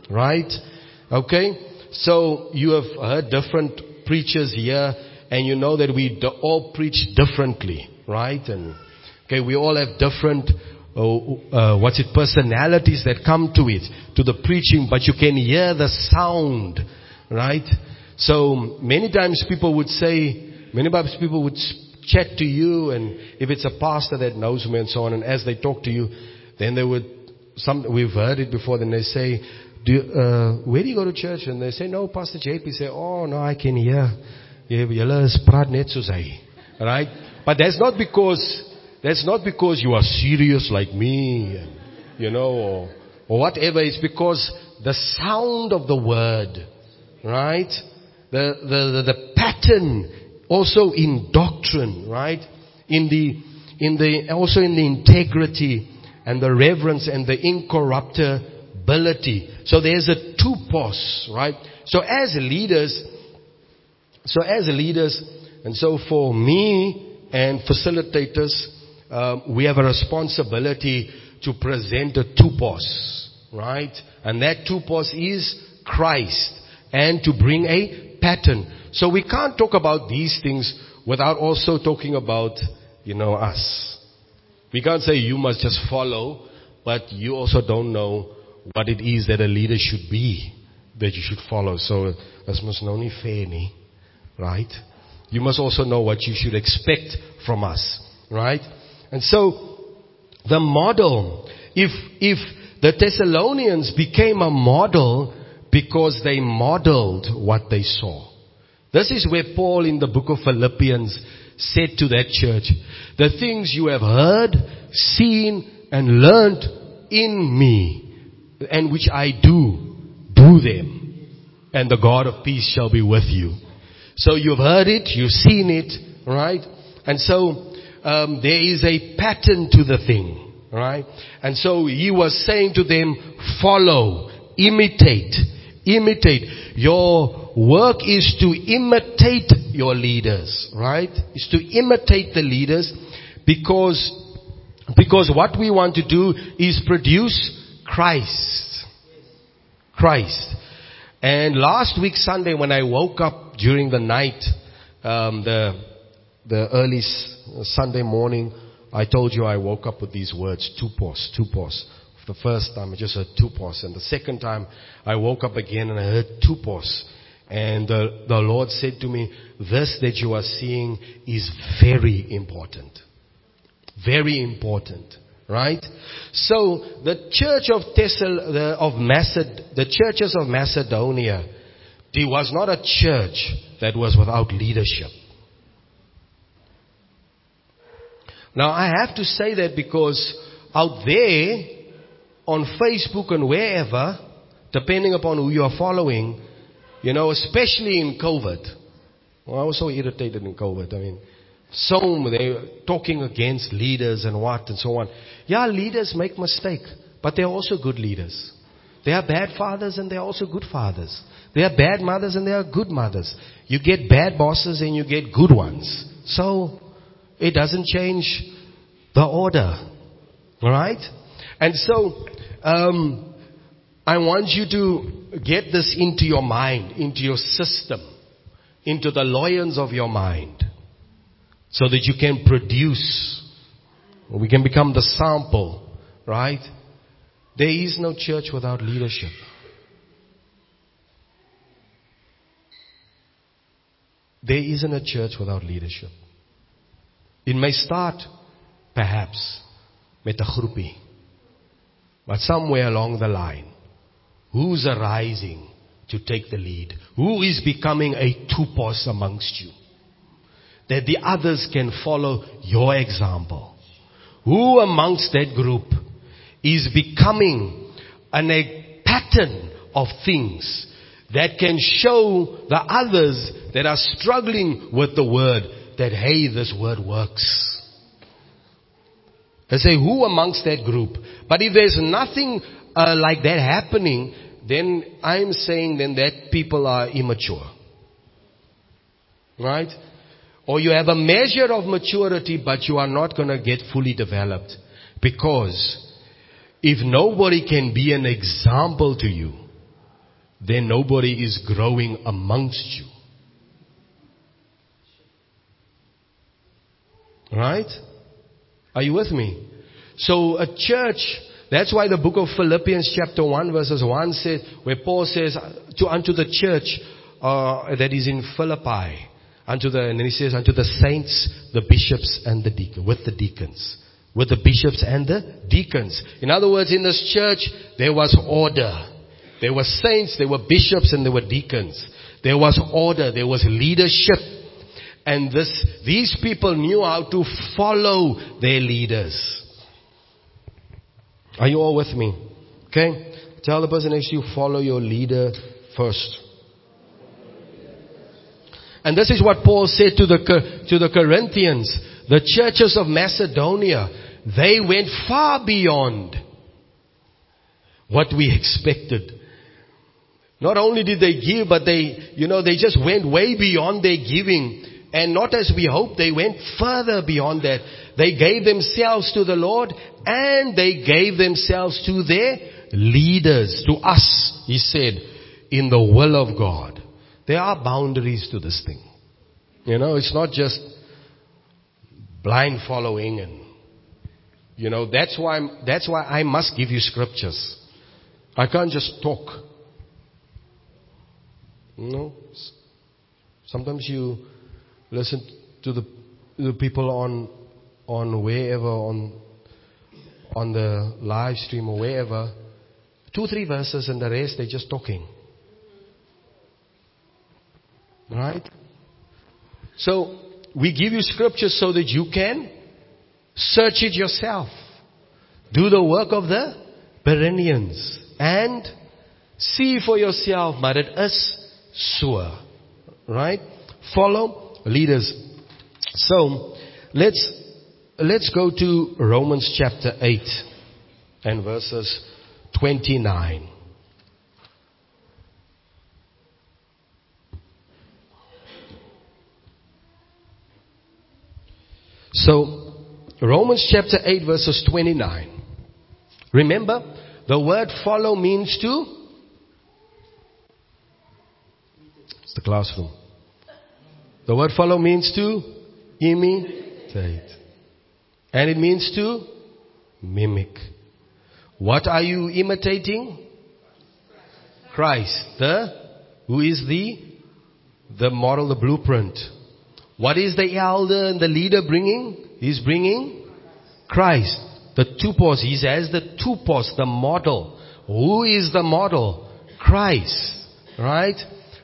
Speaker 1: right? Okay? So you have heard different preachers here and you know that we all preach differently, right? And okay, we all have different uh, uh, what's it, personalities that come to it, to the preaching, but you can hear the sound, right? So many times people would say, many times people would chat to you, and if it's a pastor that knows me and so on, and as they talk to you, then they would, some, we've heard it before, then they say, do, uh, where do you go to church? And they say, no, Pastor JP. Say, oh, no, I can hear. Julle net. Right? But that's not because that's not because you are serious like me, you know, or, or whatever. It's because the sound of the word, right? The, the, the, the pattern also in doctrine, right? In the, in the, also in the integrity and the reverence and the incorruptibility. So there's a two tupos, right? So as leaders, so as leaders, and so for me and facilitators, um, we have a responsibility to present a tupos, right? And that tupos is Christ and to bring a pattern. So we can't talk about these things without also talking about, you know, us. We can't say you must just follow, but you also don't know what it is that a leader should be that you should follow. So that's must know nie fair right? You must also know what you should expect from us, right? And so, the model, if, if the Thessalonians became a model because they modeled what they saw. This is where Paul in the book of Philippians said to that church, the things you have heard, seen, and learned in me, and which I do, do them, and the God of peace shall be with you. So you've heard it, you've seen it, right? And so um, there is a pattern to the thing, right? And so he was saying to them, follow, imitate, imitate. Your work is to imitate your leaders, right? Is to imitate the leaders because, because what we want to do is produce Christ. Christ. And last week Sunday when I woke up during the night, um, the, the early Sunday morning, I told you I woke up with these words, tupos, tupos. The first time I just heard tupos. And the second time I woke up again and I heard tupos. And the, the Lord said to me, this that you are seeing is very important. Very important. Right? So, the church of Thessal, the, of Maced, the churches of Macedonia, there was not a church that was without leadership. Now I have to say that because out there on Facebook and wherever, depending upon who you are following, you know, especially in COVID. Well, I was so irritated in COVID. I mean, so they're talking against leaders and what and so on. Yeah, leaders make mistake, but they're also good leaders. They are bad fathers and they're also good fathers. They are bad mothers and they are good mothers. You get bad bosses and you get good ones. So, it doesn't change the order. Alright? And so, um, I want you to get this into your mind, into your system, into the loins of your mind, so that you can produce, we can become the sample, right? There is no church without leadership. There isn't a church without leadership. It may start, perhaps, with a groepie. But somewhere along the line, who's arising to take the lead? Who is becoming a tupos amongst you? That the others can follow your example. Who amongst that group is becoming an, a pattern of things that can show the others that are struggling with the word that, hey, this word works. They say, who amongst that group? But if there's nothing uh, like that happening, then I'm saying then that people are immature. Right? Or you have a measure of maturity, but you are not going to get fully developed. Because if nobody can be an example to you, then nobody is growing amongst you. Right? Are you with me? So a church, that's why the book of Philippians chapter 1 verses 1 says, where Paul says, to unto the church uh, that is in Philippi, unto the, and then he says, unto the saints, the bishops and the deacons, with the deacons. With the bishops and the deacons. In other words, in this church, there was order. There were saints, there were bishops, and there were deacons. There was order, there was leadership. And this, these people knew how to follow their leaders. Are you all with me? Okay? Tell the person next to you, follow your leader first. And this is what Paul said to the, to the Corinthians. The churches of Macedonia, they went far beyond what we expected. Not only did they give, but they, you know, they just went way beyond their giving. And not as we hoped, they went further beyond that. They gave themselves to the Lord and they gave themselves to their leaders, to us, he said, in the will of God. There are boundaries to this thing. You know, it's not just blind following and, you know, that's why, that's why I must give you scriptures. I can't just talk. You know, sometimes you listen to the, the people on, on wherever, on, on the live stream or wherever, two, three verses and the rest they're just talking. Right? So, we give you scriptures so that you can search it yourself. Do the work of the Bereans and see for yourself, but it is. Right? Follow leaders. So, let's, let's go to Romans chapter 8 and verses 29. So, Romans chapter 8 verses 29. Remember, the word follow means to? It's the classroom. The word follow means to imitate. And it means to mimic. What are you imitating? Christ. The, who is the, the model, the blueprint. What is the elder and the leader bringing? He's bringing Christ. The tupos. He has the tupos, the model. Who is the model? Christ. Right?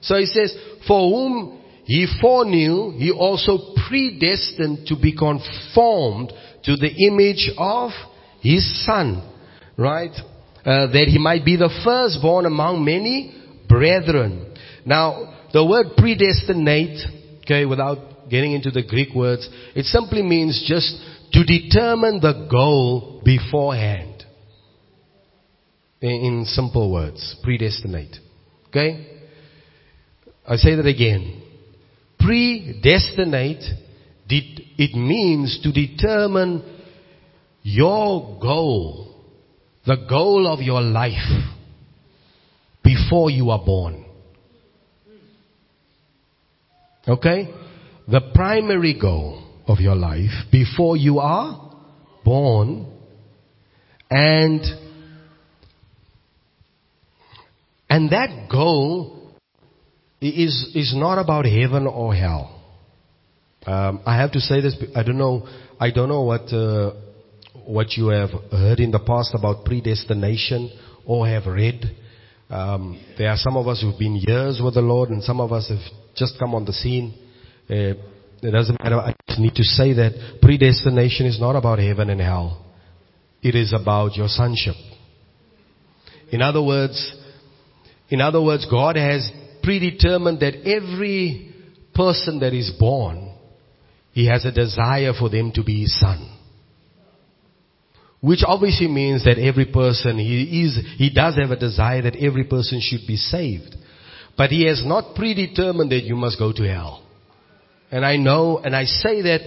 Speaker 1: So he says, for whom he foreknew, he also predestined to be conformed to the image of his son. Right? Uh, that he might be the firstborn among many brethren. Now, the word predestinate, okay, without getting into the Greek words, it simply means just to determine the goal beforehand. In, simple words, predestinate. Okay? I say that again. Predestinate it means to determine your goal, the goal of your life before you are born. Okay? The primary goal of your life before you are born and and that goal is is not about heaven or hell. Um, I have to say this. I don't know. I don't know what uh, what you have heard in the past about predestination or have read. Um, there are some of us who've been years with the Lord, and some of us have just come on the scene. Uh, it doesn't matter. I need to say that predestination is not about heaven and hell. It is about your sonship. In other words, in other words, God has predetermined that every person that is born, He has a desire for them to be His son. Which obviously means that every person, he is, he does have a desire that every person should be saved. But he has not predetermined that you must go to hell. And I know, and I say that,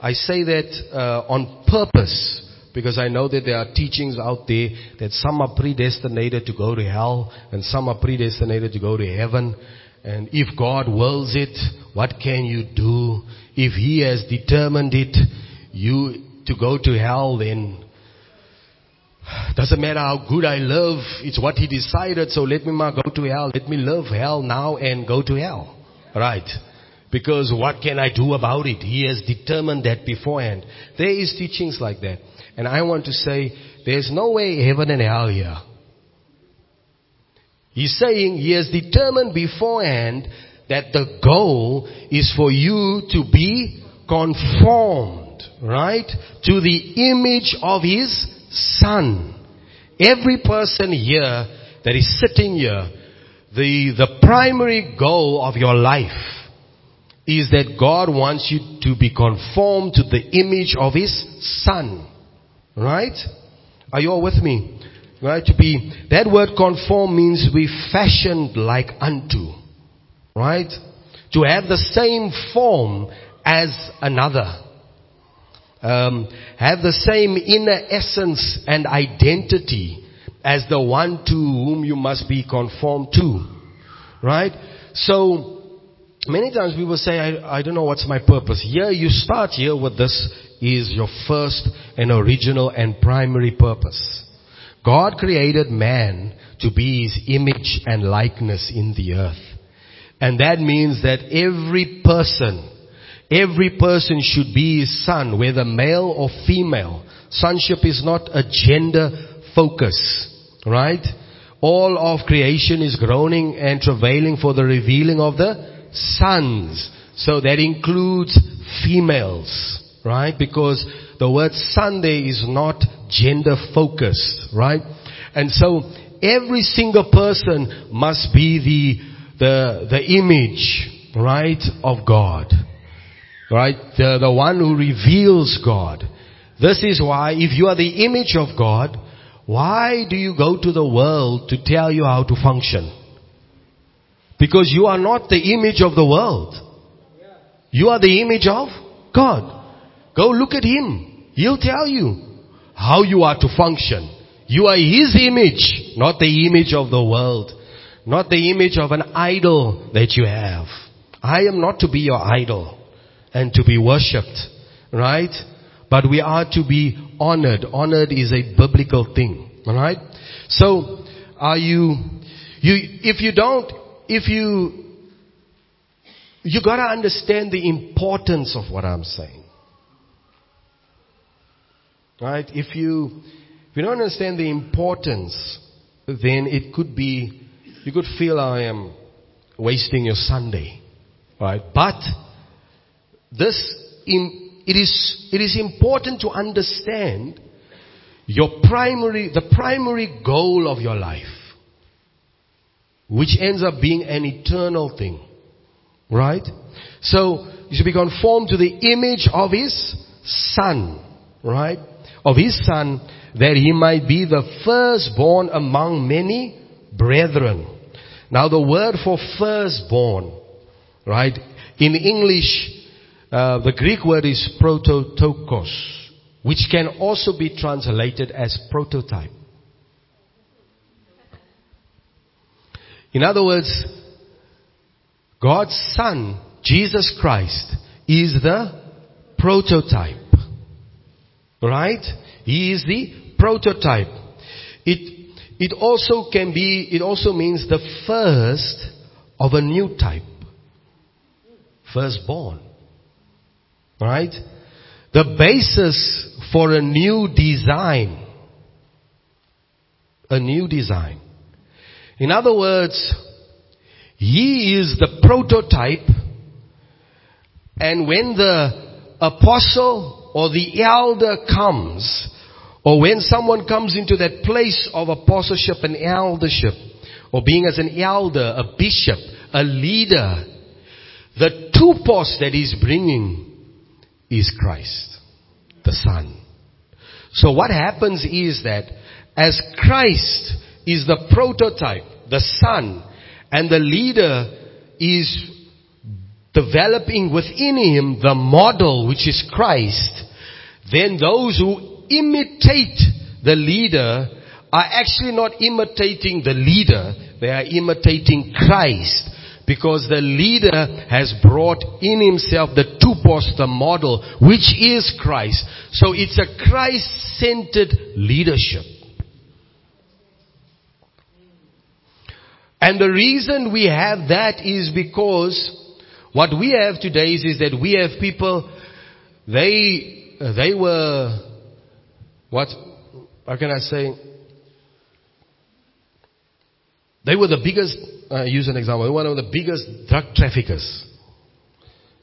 Speaker 1: I say that uh, on purpose because I know that there are teachings out there that some are predestinated to go to hell and some are predestinated to go to heaven. And if God wills it, what can you do? If He has determined it, you to go to hell, then doesn't matter how good I live, it's what He decided, so let me go to hell. Let me live hell now and go to hell. Right. Because what can I do about it? He has determined that beforehand. There is teachings like that. And I want to say, there's no way heaven and hell here. He's saying he has determined beforehand that the goal is for you to be conformed, right, to the image of his son. Every person here that is sitting here, the, the primary goal of your life is that God wants you to be conformed to the image of His Son. Right? Are you all with me? Right? To be, that word conform means we fashioned like unto. Right? To have the same form as another. Um, have the same inner essence and identity as the one to whom you must be conformed to. Right? So, Many times people say, I, I don't know what's my purpose. Here you start here with this is your first and original and primary purpose. God created man to be his image and likeness in the earth. And that means that every person, every person should be his son, whether male or female. Sonship is not a gender focus, right? All of creation is groaning and travailing for the revealing of the sons. So that includes females, right? Because the word Sunday is not gender focused, right? And so every single person must be the, the, the image, right, of God. Right? The, the one who reveals God. This is why if you are the image of God, why do you go to the world to tell you how to function? Because you are not the image of the world. You are the image of God. Go look at Him. He'll tell you how you are to function. You are His image, not the image of the world. Not the image of an idol that you have. I am not to be your idol and to be worshipped. Right? But we are to be honored. Honored is a biblical thing. Alright? So, are you, you, if you don't if you, you gotta understand the importance of what I'm saying. Right? If you, if you don't understand the importance, then it could be, you could feel I am wasting your Sunday. Right? But, this, in, it is, it is important to understand your primary, the primary goal of your life which ends up being an eternal thing. Right? So, you should be conformed to the image of his son. Right? Of his son, that he might be the firstborn among many brethren. Now the word for firstborn, right? In English, Uh, the Greek word is prototokos, which can also be translated as prototype. In other words, God's Son, Jesus Christ, is the prototype. Right? He is the prototype. It, it also can be, it also means the first of a new type. Firstborn. Right? The basis for a new design. A new design. In other words, he is the prototype and when the apostle or the elder comes, or when someone comes into that place of apostleship and eldership, or being as an elder, a bishop, a leader, the two tupos that he's bringing is Christ, the Son. So what happens is that as Christ is the prototype, the Son, and the leader is developing within him the model which is Christ, then those who imitate the leader are actually not imitating the leader, they are imitating Christ. Because the leader has brought in himself the tupos, the model, which is Christ. So it's a Christ-centered leadership. And the reason we have that is because what we have today is, is that we have people, they, they were, what, how can I say? They were the biggest, uh, use an example, one of the biggest drug traffickers.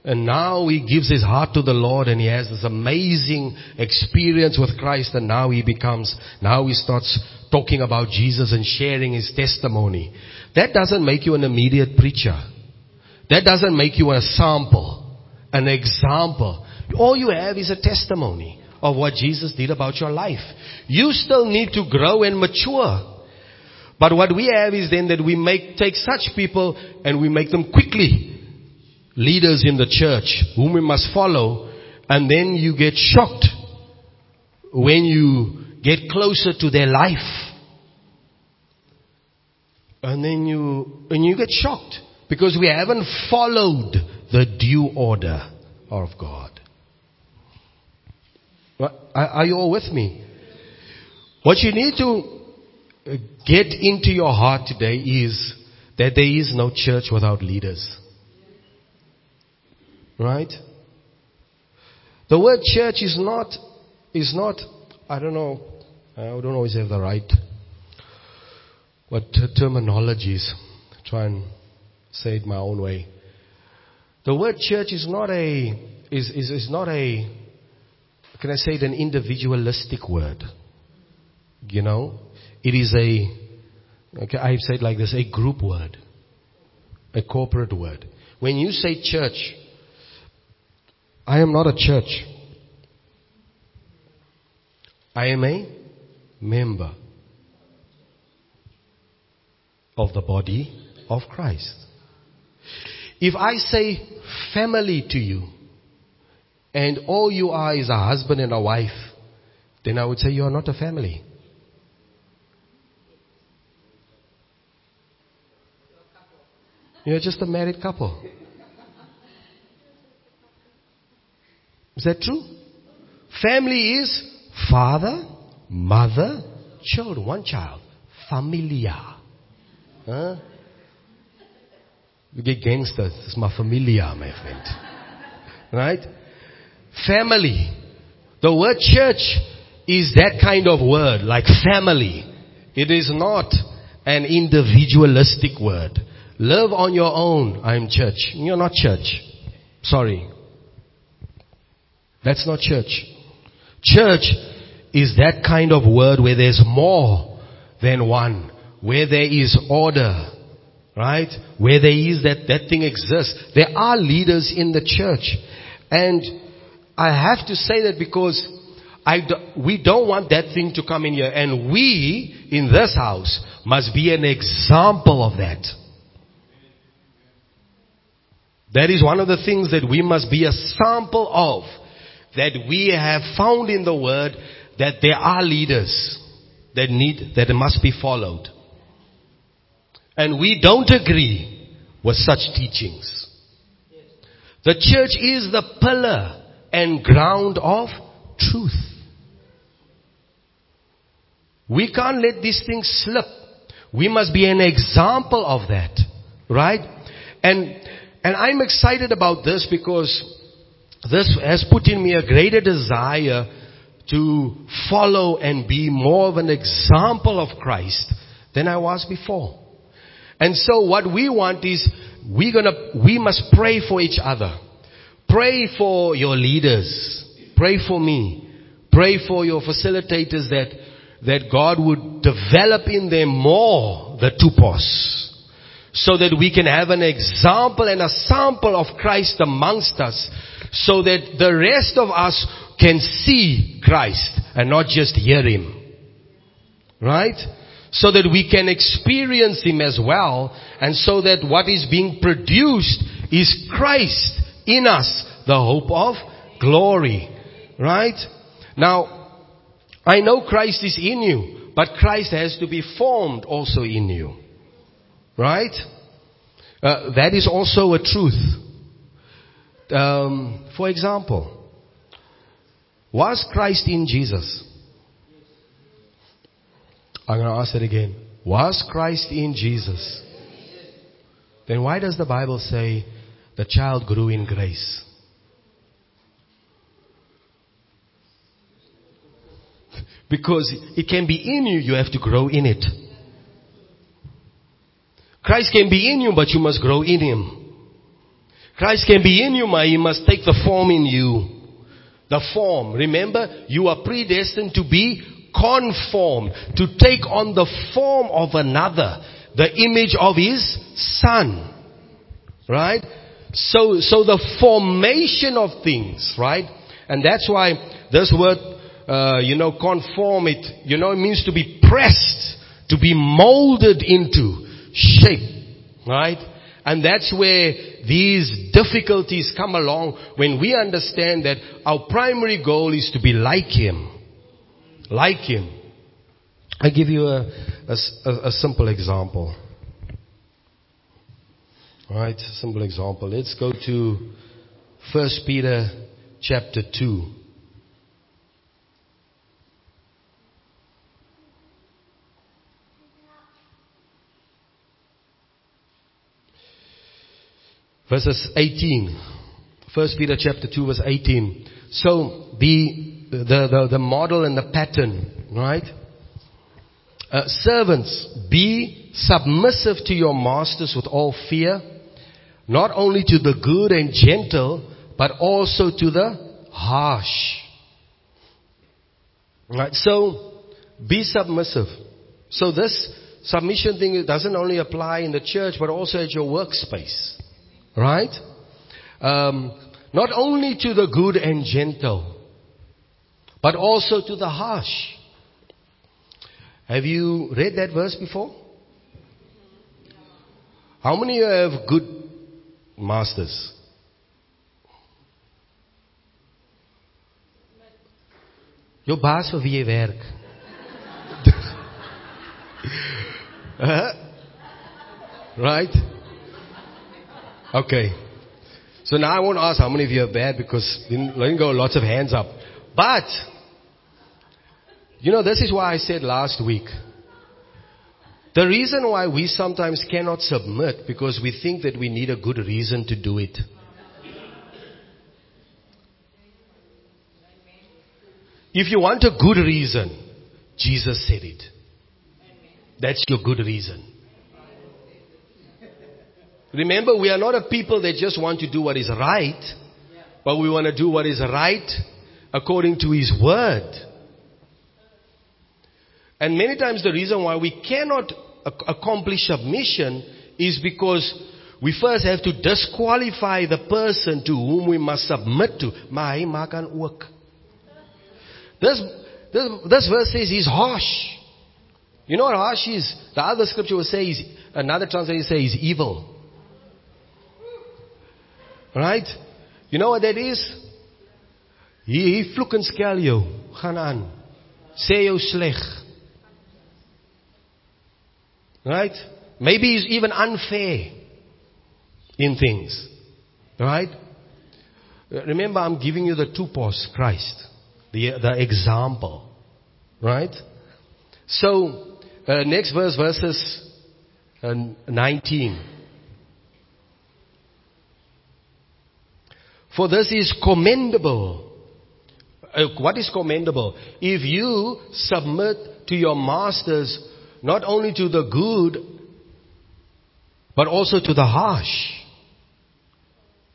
Speaker 1: And now he gives his heart to the Lord and he has this amazing experience with Christ and now he becomes, now he starts talking about Jesus and sharing his testimony. That doesn't make you an immediate preacher. That doesn't make you a sample, an example. All you have is a testimony of what Jesus did about your life. You still need to grow and mature. But what we have is then that we make, take such people and we make them quickly leaders in the church whom we must follow and then you get shocked when you get closer to their life. And then you, and you get shocked. Because we haven't followed the due order of God. Are you all with me? What you need to get into your heart today is that there is no church without leaders. Right? The word church is not, is not, I don't know, I don't always have the right, what terminologies. Try and say it my own way. The word church is not a, is, is, is not a, can I say it, an individualistic word. You know? It is a, okay, I've said like this, a group word. A corporate word. When you say church, I am not a church. I am a member of the body of Christ. If I say family to you, and all you are is a husband and a wife, then I would say you are not a family. You're just a married couple. Is that true? Family is father, mother, children, one child. Familia. Huh? You get gangsters. It's my familia, my friend. Right? Family. The word church is that kind of word, like family. It is not an individualistic word. Live on your own. I'm church. You're not church. Sorry. That's not church. Church is that kind of word where there's more than one. Where there is order Right? Where there is that, that thing exists. There are leaders in the church. And I have to say that because I do, we don't want that thing to come in here. And we, in this house, must be an example of that. That is one of the things that we must be a sample of. That we have found in the Word that there are leaders that need, that must be followed. And we don't agree with such teachings. The church is the pillar and ground of truth. We can't let these things slip. We must be an example of that. Right? And, and I'm excited about this because this has put in me a greater desire to follow and be more of an example of Christ than I was before. And so what we want is we're gonna, we must pray for each other. Pray for your leaders. Pray for me. Pray for your facilitators that, that God would develop in them more the tupos. So that we can have an example and a sample of Christ amongst us. So that the rest of us can see Christ and not just hear Him. Right? So that we can experience Him as well and so that what is being produced is Christ in us, the hope of glory. Right? Now, I know Christ is in you, but Christ has to be formed also in you. Right? Uh, that is also a truth. Um, for example, was Christ in Jesus? I'm going to ask it again. Was Christ in Jesus? Then why does the Bible say the child grew in grace? Because it can be in you, you have to grow in it. Christ can be in you, but you must grow in Him. Christ can be in you, but He must take the form in you. The form. Remember, you are predestined to be conformed, to take on the form of another, the image of his son. Right? So, so the formation of things, right? And that's why this word, uh, you know, conform it, you know, it means to be pressed, to be molded into shape, right? And that's where these difficulties come along when we understand that our primary goal is to be like Him. Like Him. I give you a, a, a simple example. Alright, simple example. Let's go to 1 Peter chapter 2. Verses 18. First Peter chapter 2 verse 18. So the, the, the, the model and the pattern, right? Uh, servants, be submissive to your masters with all fear, not only to the good and gentle, but also to the harsh. Right? So, be submissive. So this submission thing doesn't only apply in the church, but also at your workspace. Right? Um, not only to the good and gentle, but also to the harsh. Have you read that verse before? How many have good masters? Jou baas vir wie werk. right? Okay. So now I won't ask how many of you are bad because didn't go lots of hands up. But, you know, this is why I said last week. The reason why we sometimes cannot submit because we think that we need a good reason to do it. If you want a good reason, Jesus said it. That's your good reason. Remember, we are not a people that just want to do what is right, but we want to do what is right according to His Word. And many times the reason why we cannot accomplish submission is because we first have to disqualify the person to whom we must submit to. Maak aan ook. This, this, this verse says he's harsh. You know what harsh is? The other scripture will say he's, another translation says he's evil. Right? You know what that is? Hier, hier vloek en jou. Gaan aan. Jou sleg. Right? Maybe it's even unfair in things. Right? Remember, I'm giving you the tupos, Christ, the, the example. Right? So, uh, next verse, verses uh, 19. For this is commendable. Uh, what is commendable? If you submit to your masters, not only to the good, but also to the harsh.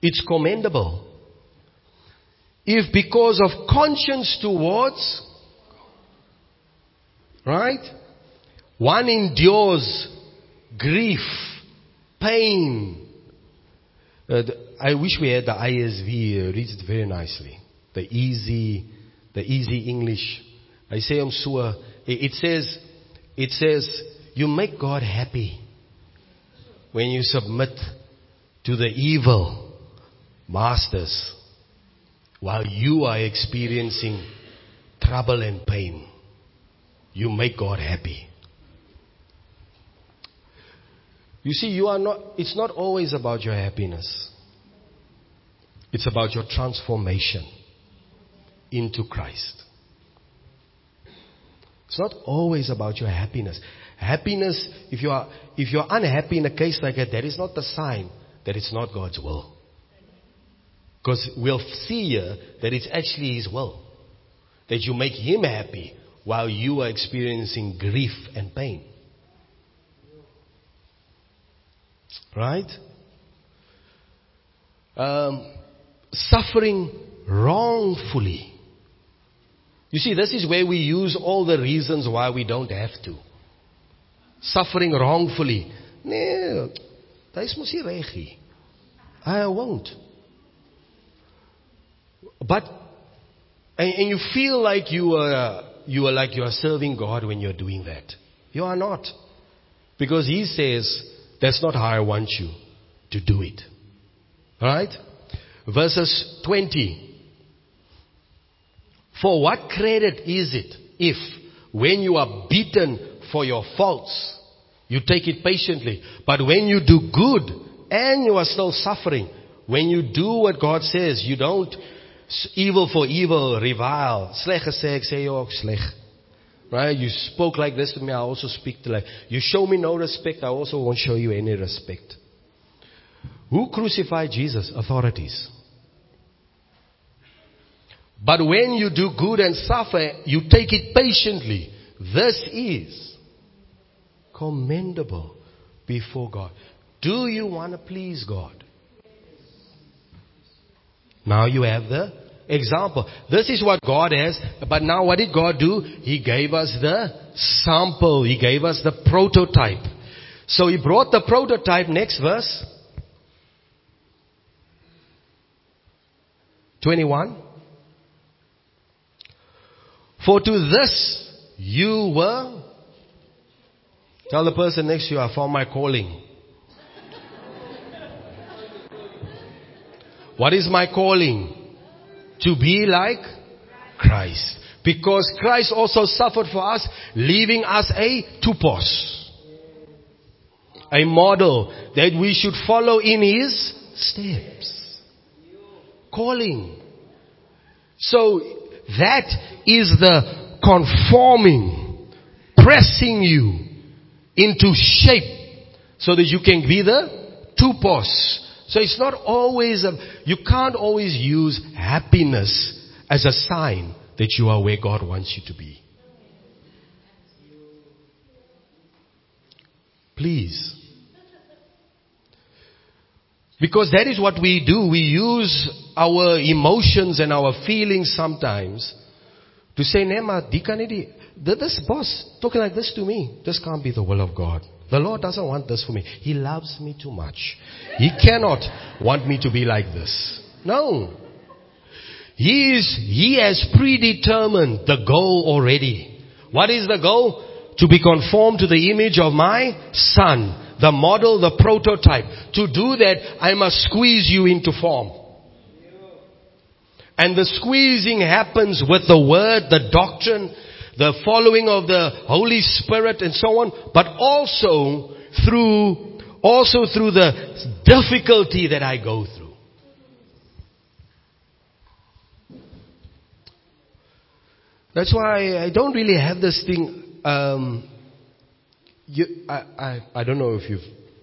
Speaker 1: It's commendable. If because of conscience towards, right? One endures grief, pain. Uh, I wish we had the ISV uh, reads it very nicely. The easy, the easy English. I say I'm sure. It says, it says, you make God happy when you submit to the evil masters while you are experiencing trouble and pain. You make God happy. You see, you are not, it's not always about your happiness. It's about your transformation into Christ. It's not always about your happiness. Happiness, if you are, if you are unhappy in a case like that, that is not the sign that it's not God's will. Because we'll see here that it's actually His will. That you make Him happy while you are experiencing grief and pain. Right? Um, suffering wrongfully. You see, this is where we use all the reasons why we don't have to. Suffering wrongfully. Nee, dat is mos nie. I won't. But and, and you feel like you are you are like you are serving God when you're doing that. You are not. Because he says that's not how I want you to do it. Alright? Verses 20. For what credit is it if, when you are beaten for your faults, you take it patiently, but when you do good and you are still suffering, when you do what God says, you don't evil for evil revile. Sleg gesê, ek sê ook sleg. Right? You spoke like this to me, I also speak to like. You show me no respect, I also won't show you any respect. Who crucified Jesus? Authorities. But when you do good and suffer, you take it patiently. This is commendable before God. Do you want to please God? Now you have the example. This is what God has, but now what did God do? He gave us the sample. He gave us the prototype. So he brought the prototype, next verse. 21. For to this you were. Tell the person next to you, I found my calling. What is my calling? To be like Christ. Because Christ also suffered for us, leaving us a tupos. A model that we should follow in his steps. Calling. So that is the conforming, pressing you into shape so that you can be the tupos. So it's not always, a, you can't always use happiness as a sign that you are where God wants you to be. Please. Because that is what we do. We use our emotions and our feelings sometimes to say, Nema, die kan nie this boss talking like this to me. This can't be the will of God. The Lord doesn't want this for me. He loves me too much. He cannot want me to be like this. No. He is, he has predetermined the goal already. What is the goal? To be conformed to the image of my son. The model, the prototype. To do that, I must squeeze you into form. And the squeezing happens with the word, the doctrine, the following of the Holy Spirit and so on, but also through, also through the difficulty that I go through. That's why I don't really have this thing. Um, you, I, I, I don't know if you've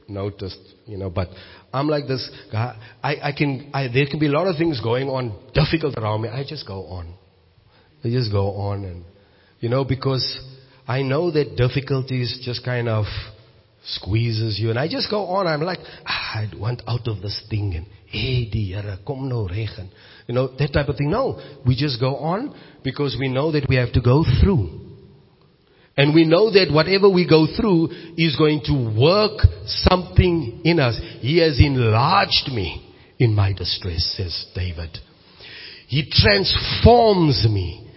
Speaker 1: noticed, you know, but I'm like this guy. I, I can, I, there can be a lot of things going on difficult around me. I just go on. I just go on and, you know, because I know that difficulties just kind of squeezes you. And I just go on. I'm like, ah, I want out of this thing. And, hey, die kom nou regen. You know, that type of thing. No, we just go on because we know that we have to go through. And we know that whatever we go through is going to work something in us. He has enlarged me in my distress, says David. He transforms me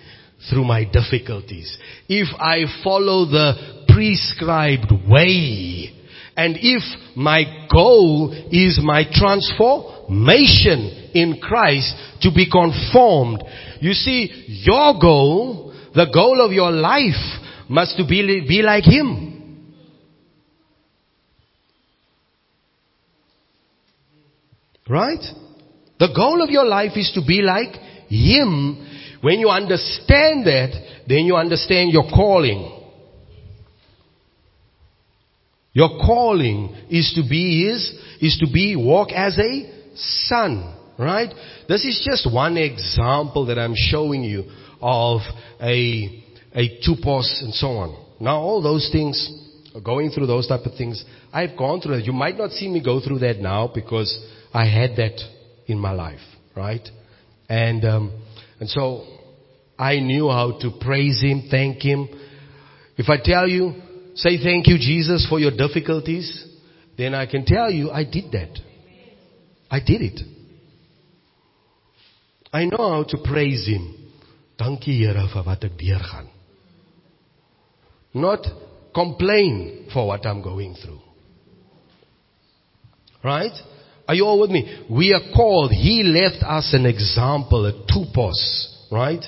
Speaker 1: through my difficulties. If I follow the prescribed way, and if my goal is my transformation in Christ to be conformed, you see, your goal, the goal of your life must to be, be like Him. Right? The goal of your life is to be like Him. When you understand that, then you understand your calling. Your calling is to be His, is to be, walk as a son. Right? This is just one example that I'm showing you of a a tupos and so on. Now all those things, going through those type of things, I've gone through that. You might not see me go through that now because I had that in my life, right? And um, and so I knew how to praise Him, thank Him. If I tell you, say thank you Jesus for your difficulties, then I can tell you I did that. I did it. I know how to praise Him. Dankie Here vir wat ek deurgaan. Not complain for what I'm going through. Right? Are you all with me? We are called. He left us an example, a tupos. Right?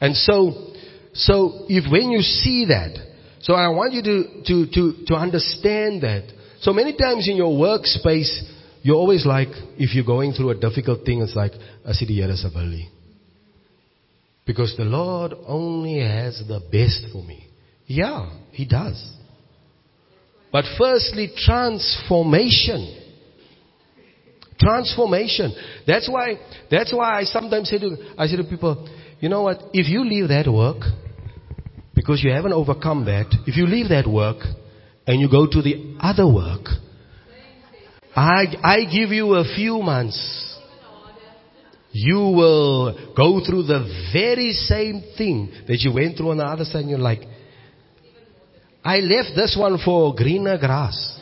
Speaker 1: And so, so if when you see that, so I want you to, to, to, to understand that. So many times in your workspace, you're always like, if you're going through a difficult thing, it's like, I see the Here Savali. Because the Lord only has the best for me. Yeah, he does. But firstly, transformation. Transformation. That's why, that's why I sometimes say to, I say to people, you know what, if you leave that work, because you haven't overcome that, if you leave that work, and you go to the other work, I, I give you a few months. You will go through the very same thing that you went through on the other side and you're like, I left this one for greener grass.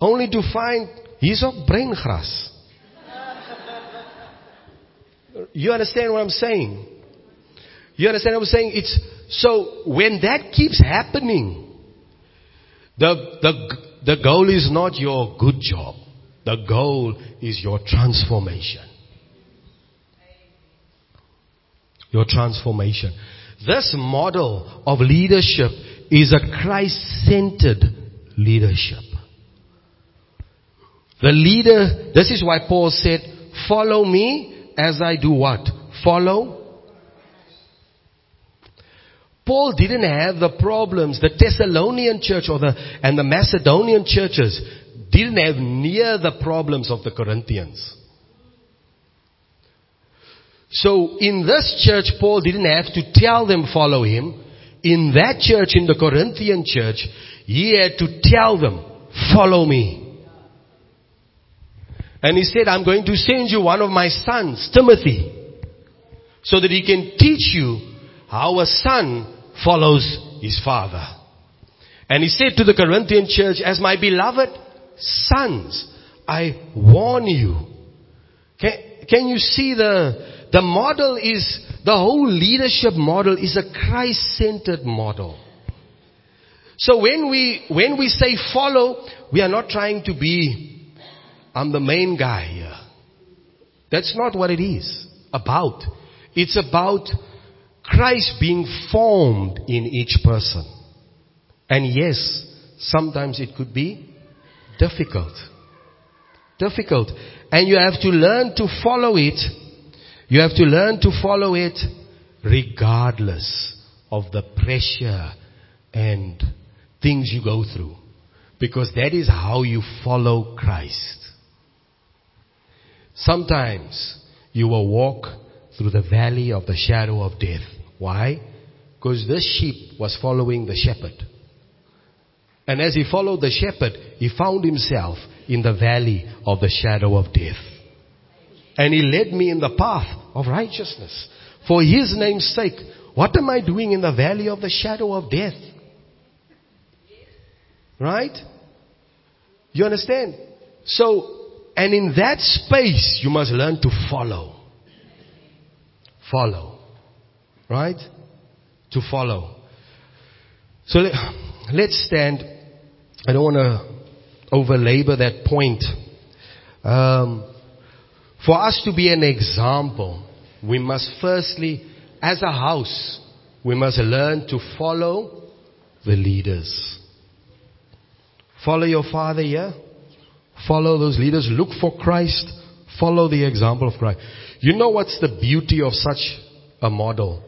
Speaker 1: Only to find he's ook grass. You understand what I'm saying? You understand what I'm saying? It's so when that keeps happening, the the the goal is not your good job. The goal is your transformation. Your transformation. This model of leadership is a Christ-centered leadership. The leader, this is why Paul said, follow me as I do what? Follow. Paul didn't have the problems. The Thessalonian church or the, and the Macedonian churches didn't have near the problems of the Corinthians. So in this church, Paul didn't have to tell them follow him. In that church, in the Corinthian church, he had to tell them, follow me. And he said, I'm going to send you one of my sons, Timothy, so that he can teach you how a son follows his father. And he said to the Corinthian church, as my beloved sons, I warn you. Can, can you see the, the model is, the whole leadership model is a Christ-centered model. So when we, when we say follow, we are not trying to be, I'm the main guy here. That's not what it is about. It's about Christ being formed in each person. And yes, sometimes it could be difficult. Difficult. And you have to learn to follow it. You have to learn to follow it regardless of the pressure and things you go through. Because that is how you follow Christ. Sometimes you will walk through the valley of the shadow of death. Why? Because this sheep was following the shepherd. And as he followed the shepherd, he found himself in the valley of the shadow of death. And he led me in the path of righteousness. For his name's sake, what am I doing in the valley of the shadow of death? Right? You understand? So, and in that space, you must learn to follow. Follow. Right? To follow. So let, let's stand. I don't want to overlabor that point. Um, for us to be an example, we must firstly, as a house, we must learn to follow the leaders. Follow your father yeah? Follow those leaders. Look for Christ. Follow the example of Christ. You know what's the beauty of such a model?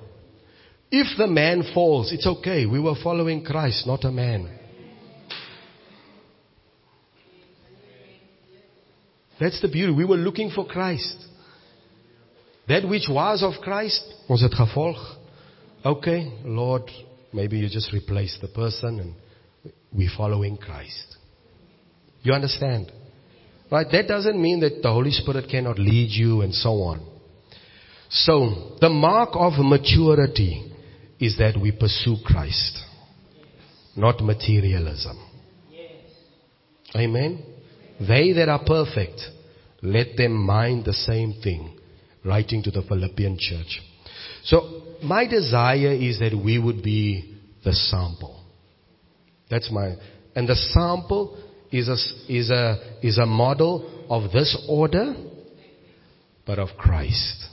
Speaker 1: If the man falls, it's okay. We were following Christ, not a man. That's the beauty. We were looking for Christ. That which was of Christ, was it gevolg? Okay, Lord, maybe you just replace the person and we're following Christ. You understand? Right? That doesn't mean that the Holy Spirit cannot lead you and so on. So, the mark of maturity is that we pursue Christ, not materialism. Amen? They that are perfect, let them mind the same thing. Writing to the Philippian church. So, my desire is that we would be the sample. That's my, and the sample is a, is a, is a model of this order, but of Christ.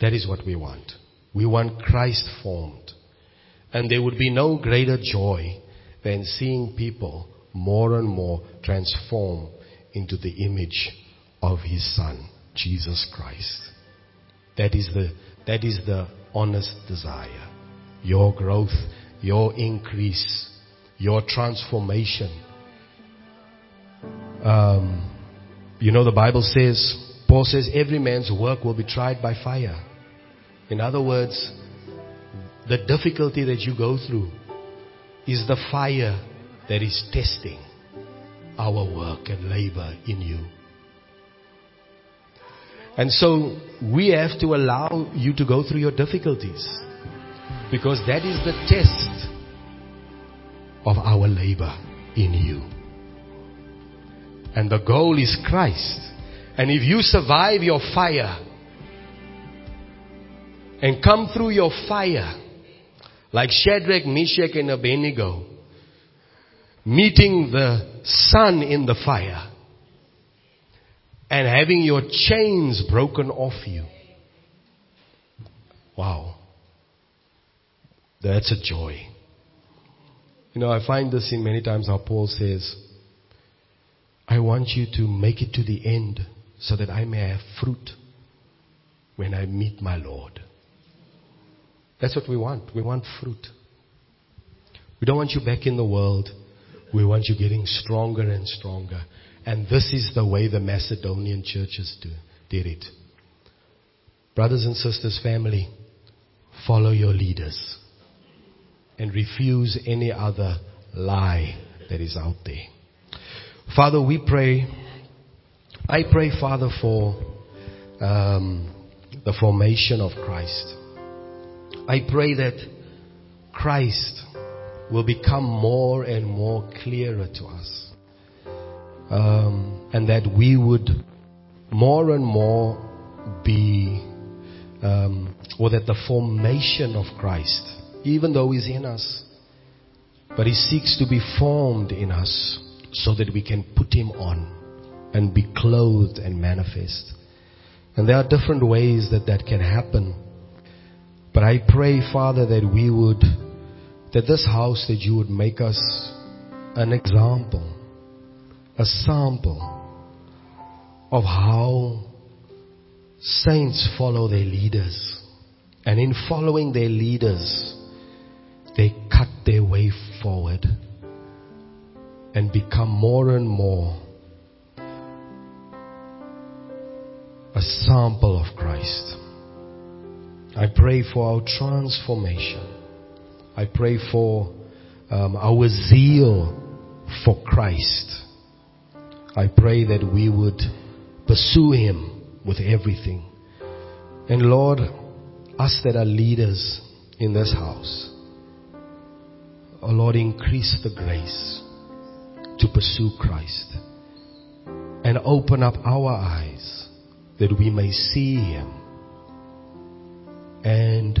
Speaker 1: That is what we want. We want Christ formed. And there would be no greater joy than seeing people more and more transform into the image of His Son, Jesus Christ. That is the, that is the honest desire. Your growth, your increase, your transformation. Um, you know, the Bible says, Paul says, every man's work will be tried by fire. In other words, the difficulty that you go through is the fire that is testing our work and labor in you. And so we have to allow you to go through your difficulties because that is the test of our labor in you. And the goal is Christ. And if you survive your fire and come through your fire, like Shadrach, Meshach, and Abednego, meeting the Son in the fire and having your chains broken off you. Wow. That's a joy. You know, I find this in many times how Paul says, I want you to make it to the end so that I may have fruit when I meet my Lord. That's what we want. We want fruit. We don't want you back in the world. We want you getting stronger and stronger. And this is the way the Macedonian churches do, did it. Brothers and sisters, family, follow your leaders and refuse any other lie that is out there. Father, we pray. I pray, Father, for um, the formation of Christ. I pray that Christ will become more and more clearer to us. Um, and that we would more and more be, um, or that the formation of Christ, even though He's in us, but He seeks to be formed in us so that we can put Him on and be clothed and manifest. And there are different ways that that can happen. But I pray, Father, that we would, that this house, that you would make us an example, a sample of how saints follow their leaders. And in following their leaders, they cut their way forward and become more and more a sample of Christ. I pray for our transformation. I pray for um, our zeal for Christ. I pray that we would pursue Him with everything. And Lord, us that are leaders in this house, oh Lord, increase the grace to pursue Christ and open up our eyes that we may see Him and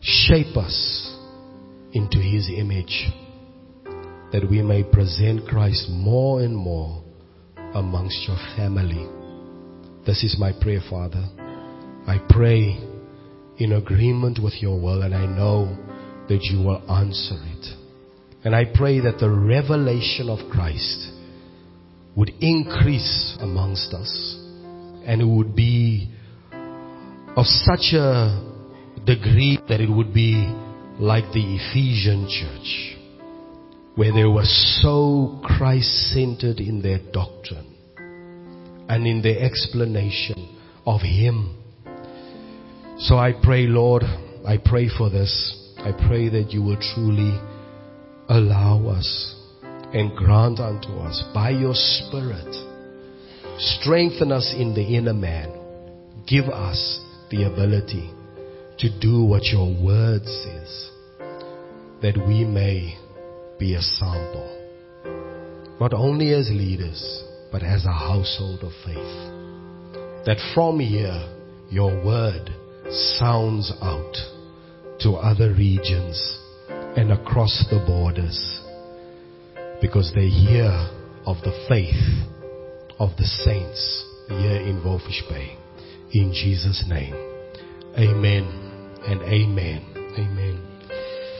Speaker 1: shape us into His image that we may present Christ more and more amongst your family. This is my prayer, Father. I pray in agreement with your will and I know that you will answer it. And I pray that the revelation of Christ would increase amongst us and it would be of such a degree that it would be like the Ephesian church where they were so Christ centered in their doctrine and in their explanation of Him. So I pray, Lord, I pray for this. I pray that you will truly allow us and grant unto us by your Spirit. Strengthen us in the inner man. Give us the ability to do what your word says, that we may be a sample. Not only as leaders, but as a household of faith. That from here, your word sounds out to other regions and across the borders because they hear of the faith of the saints here in Walvis Bay. In Jesus' name. Amen and amen. Amen.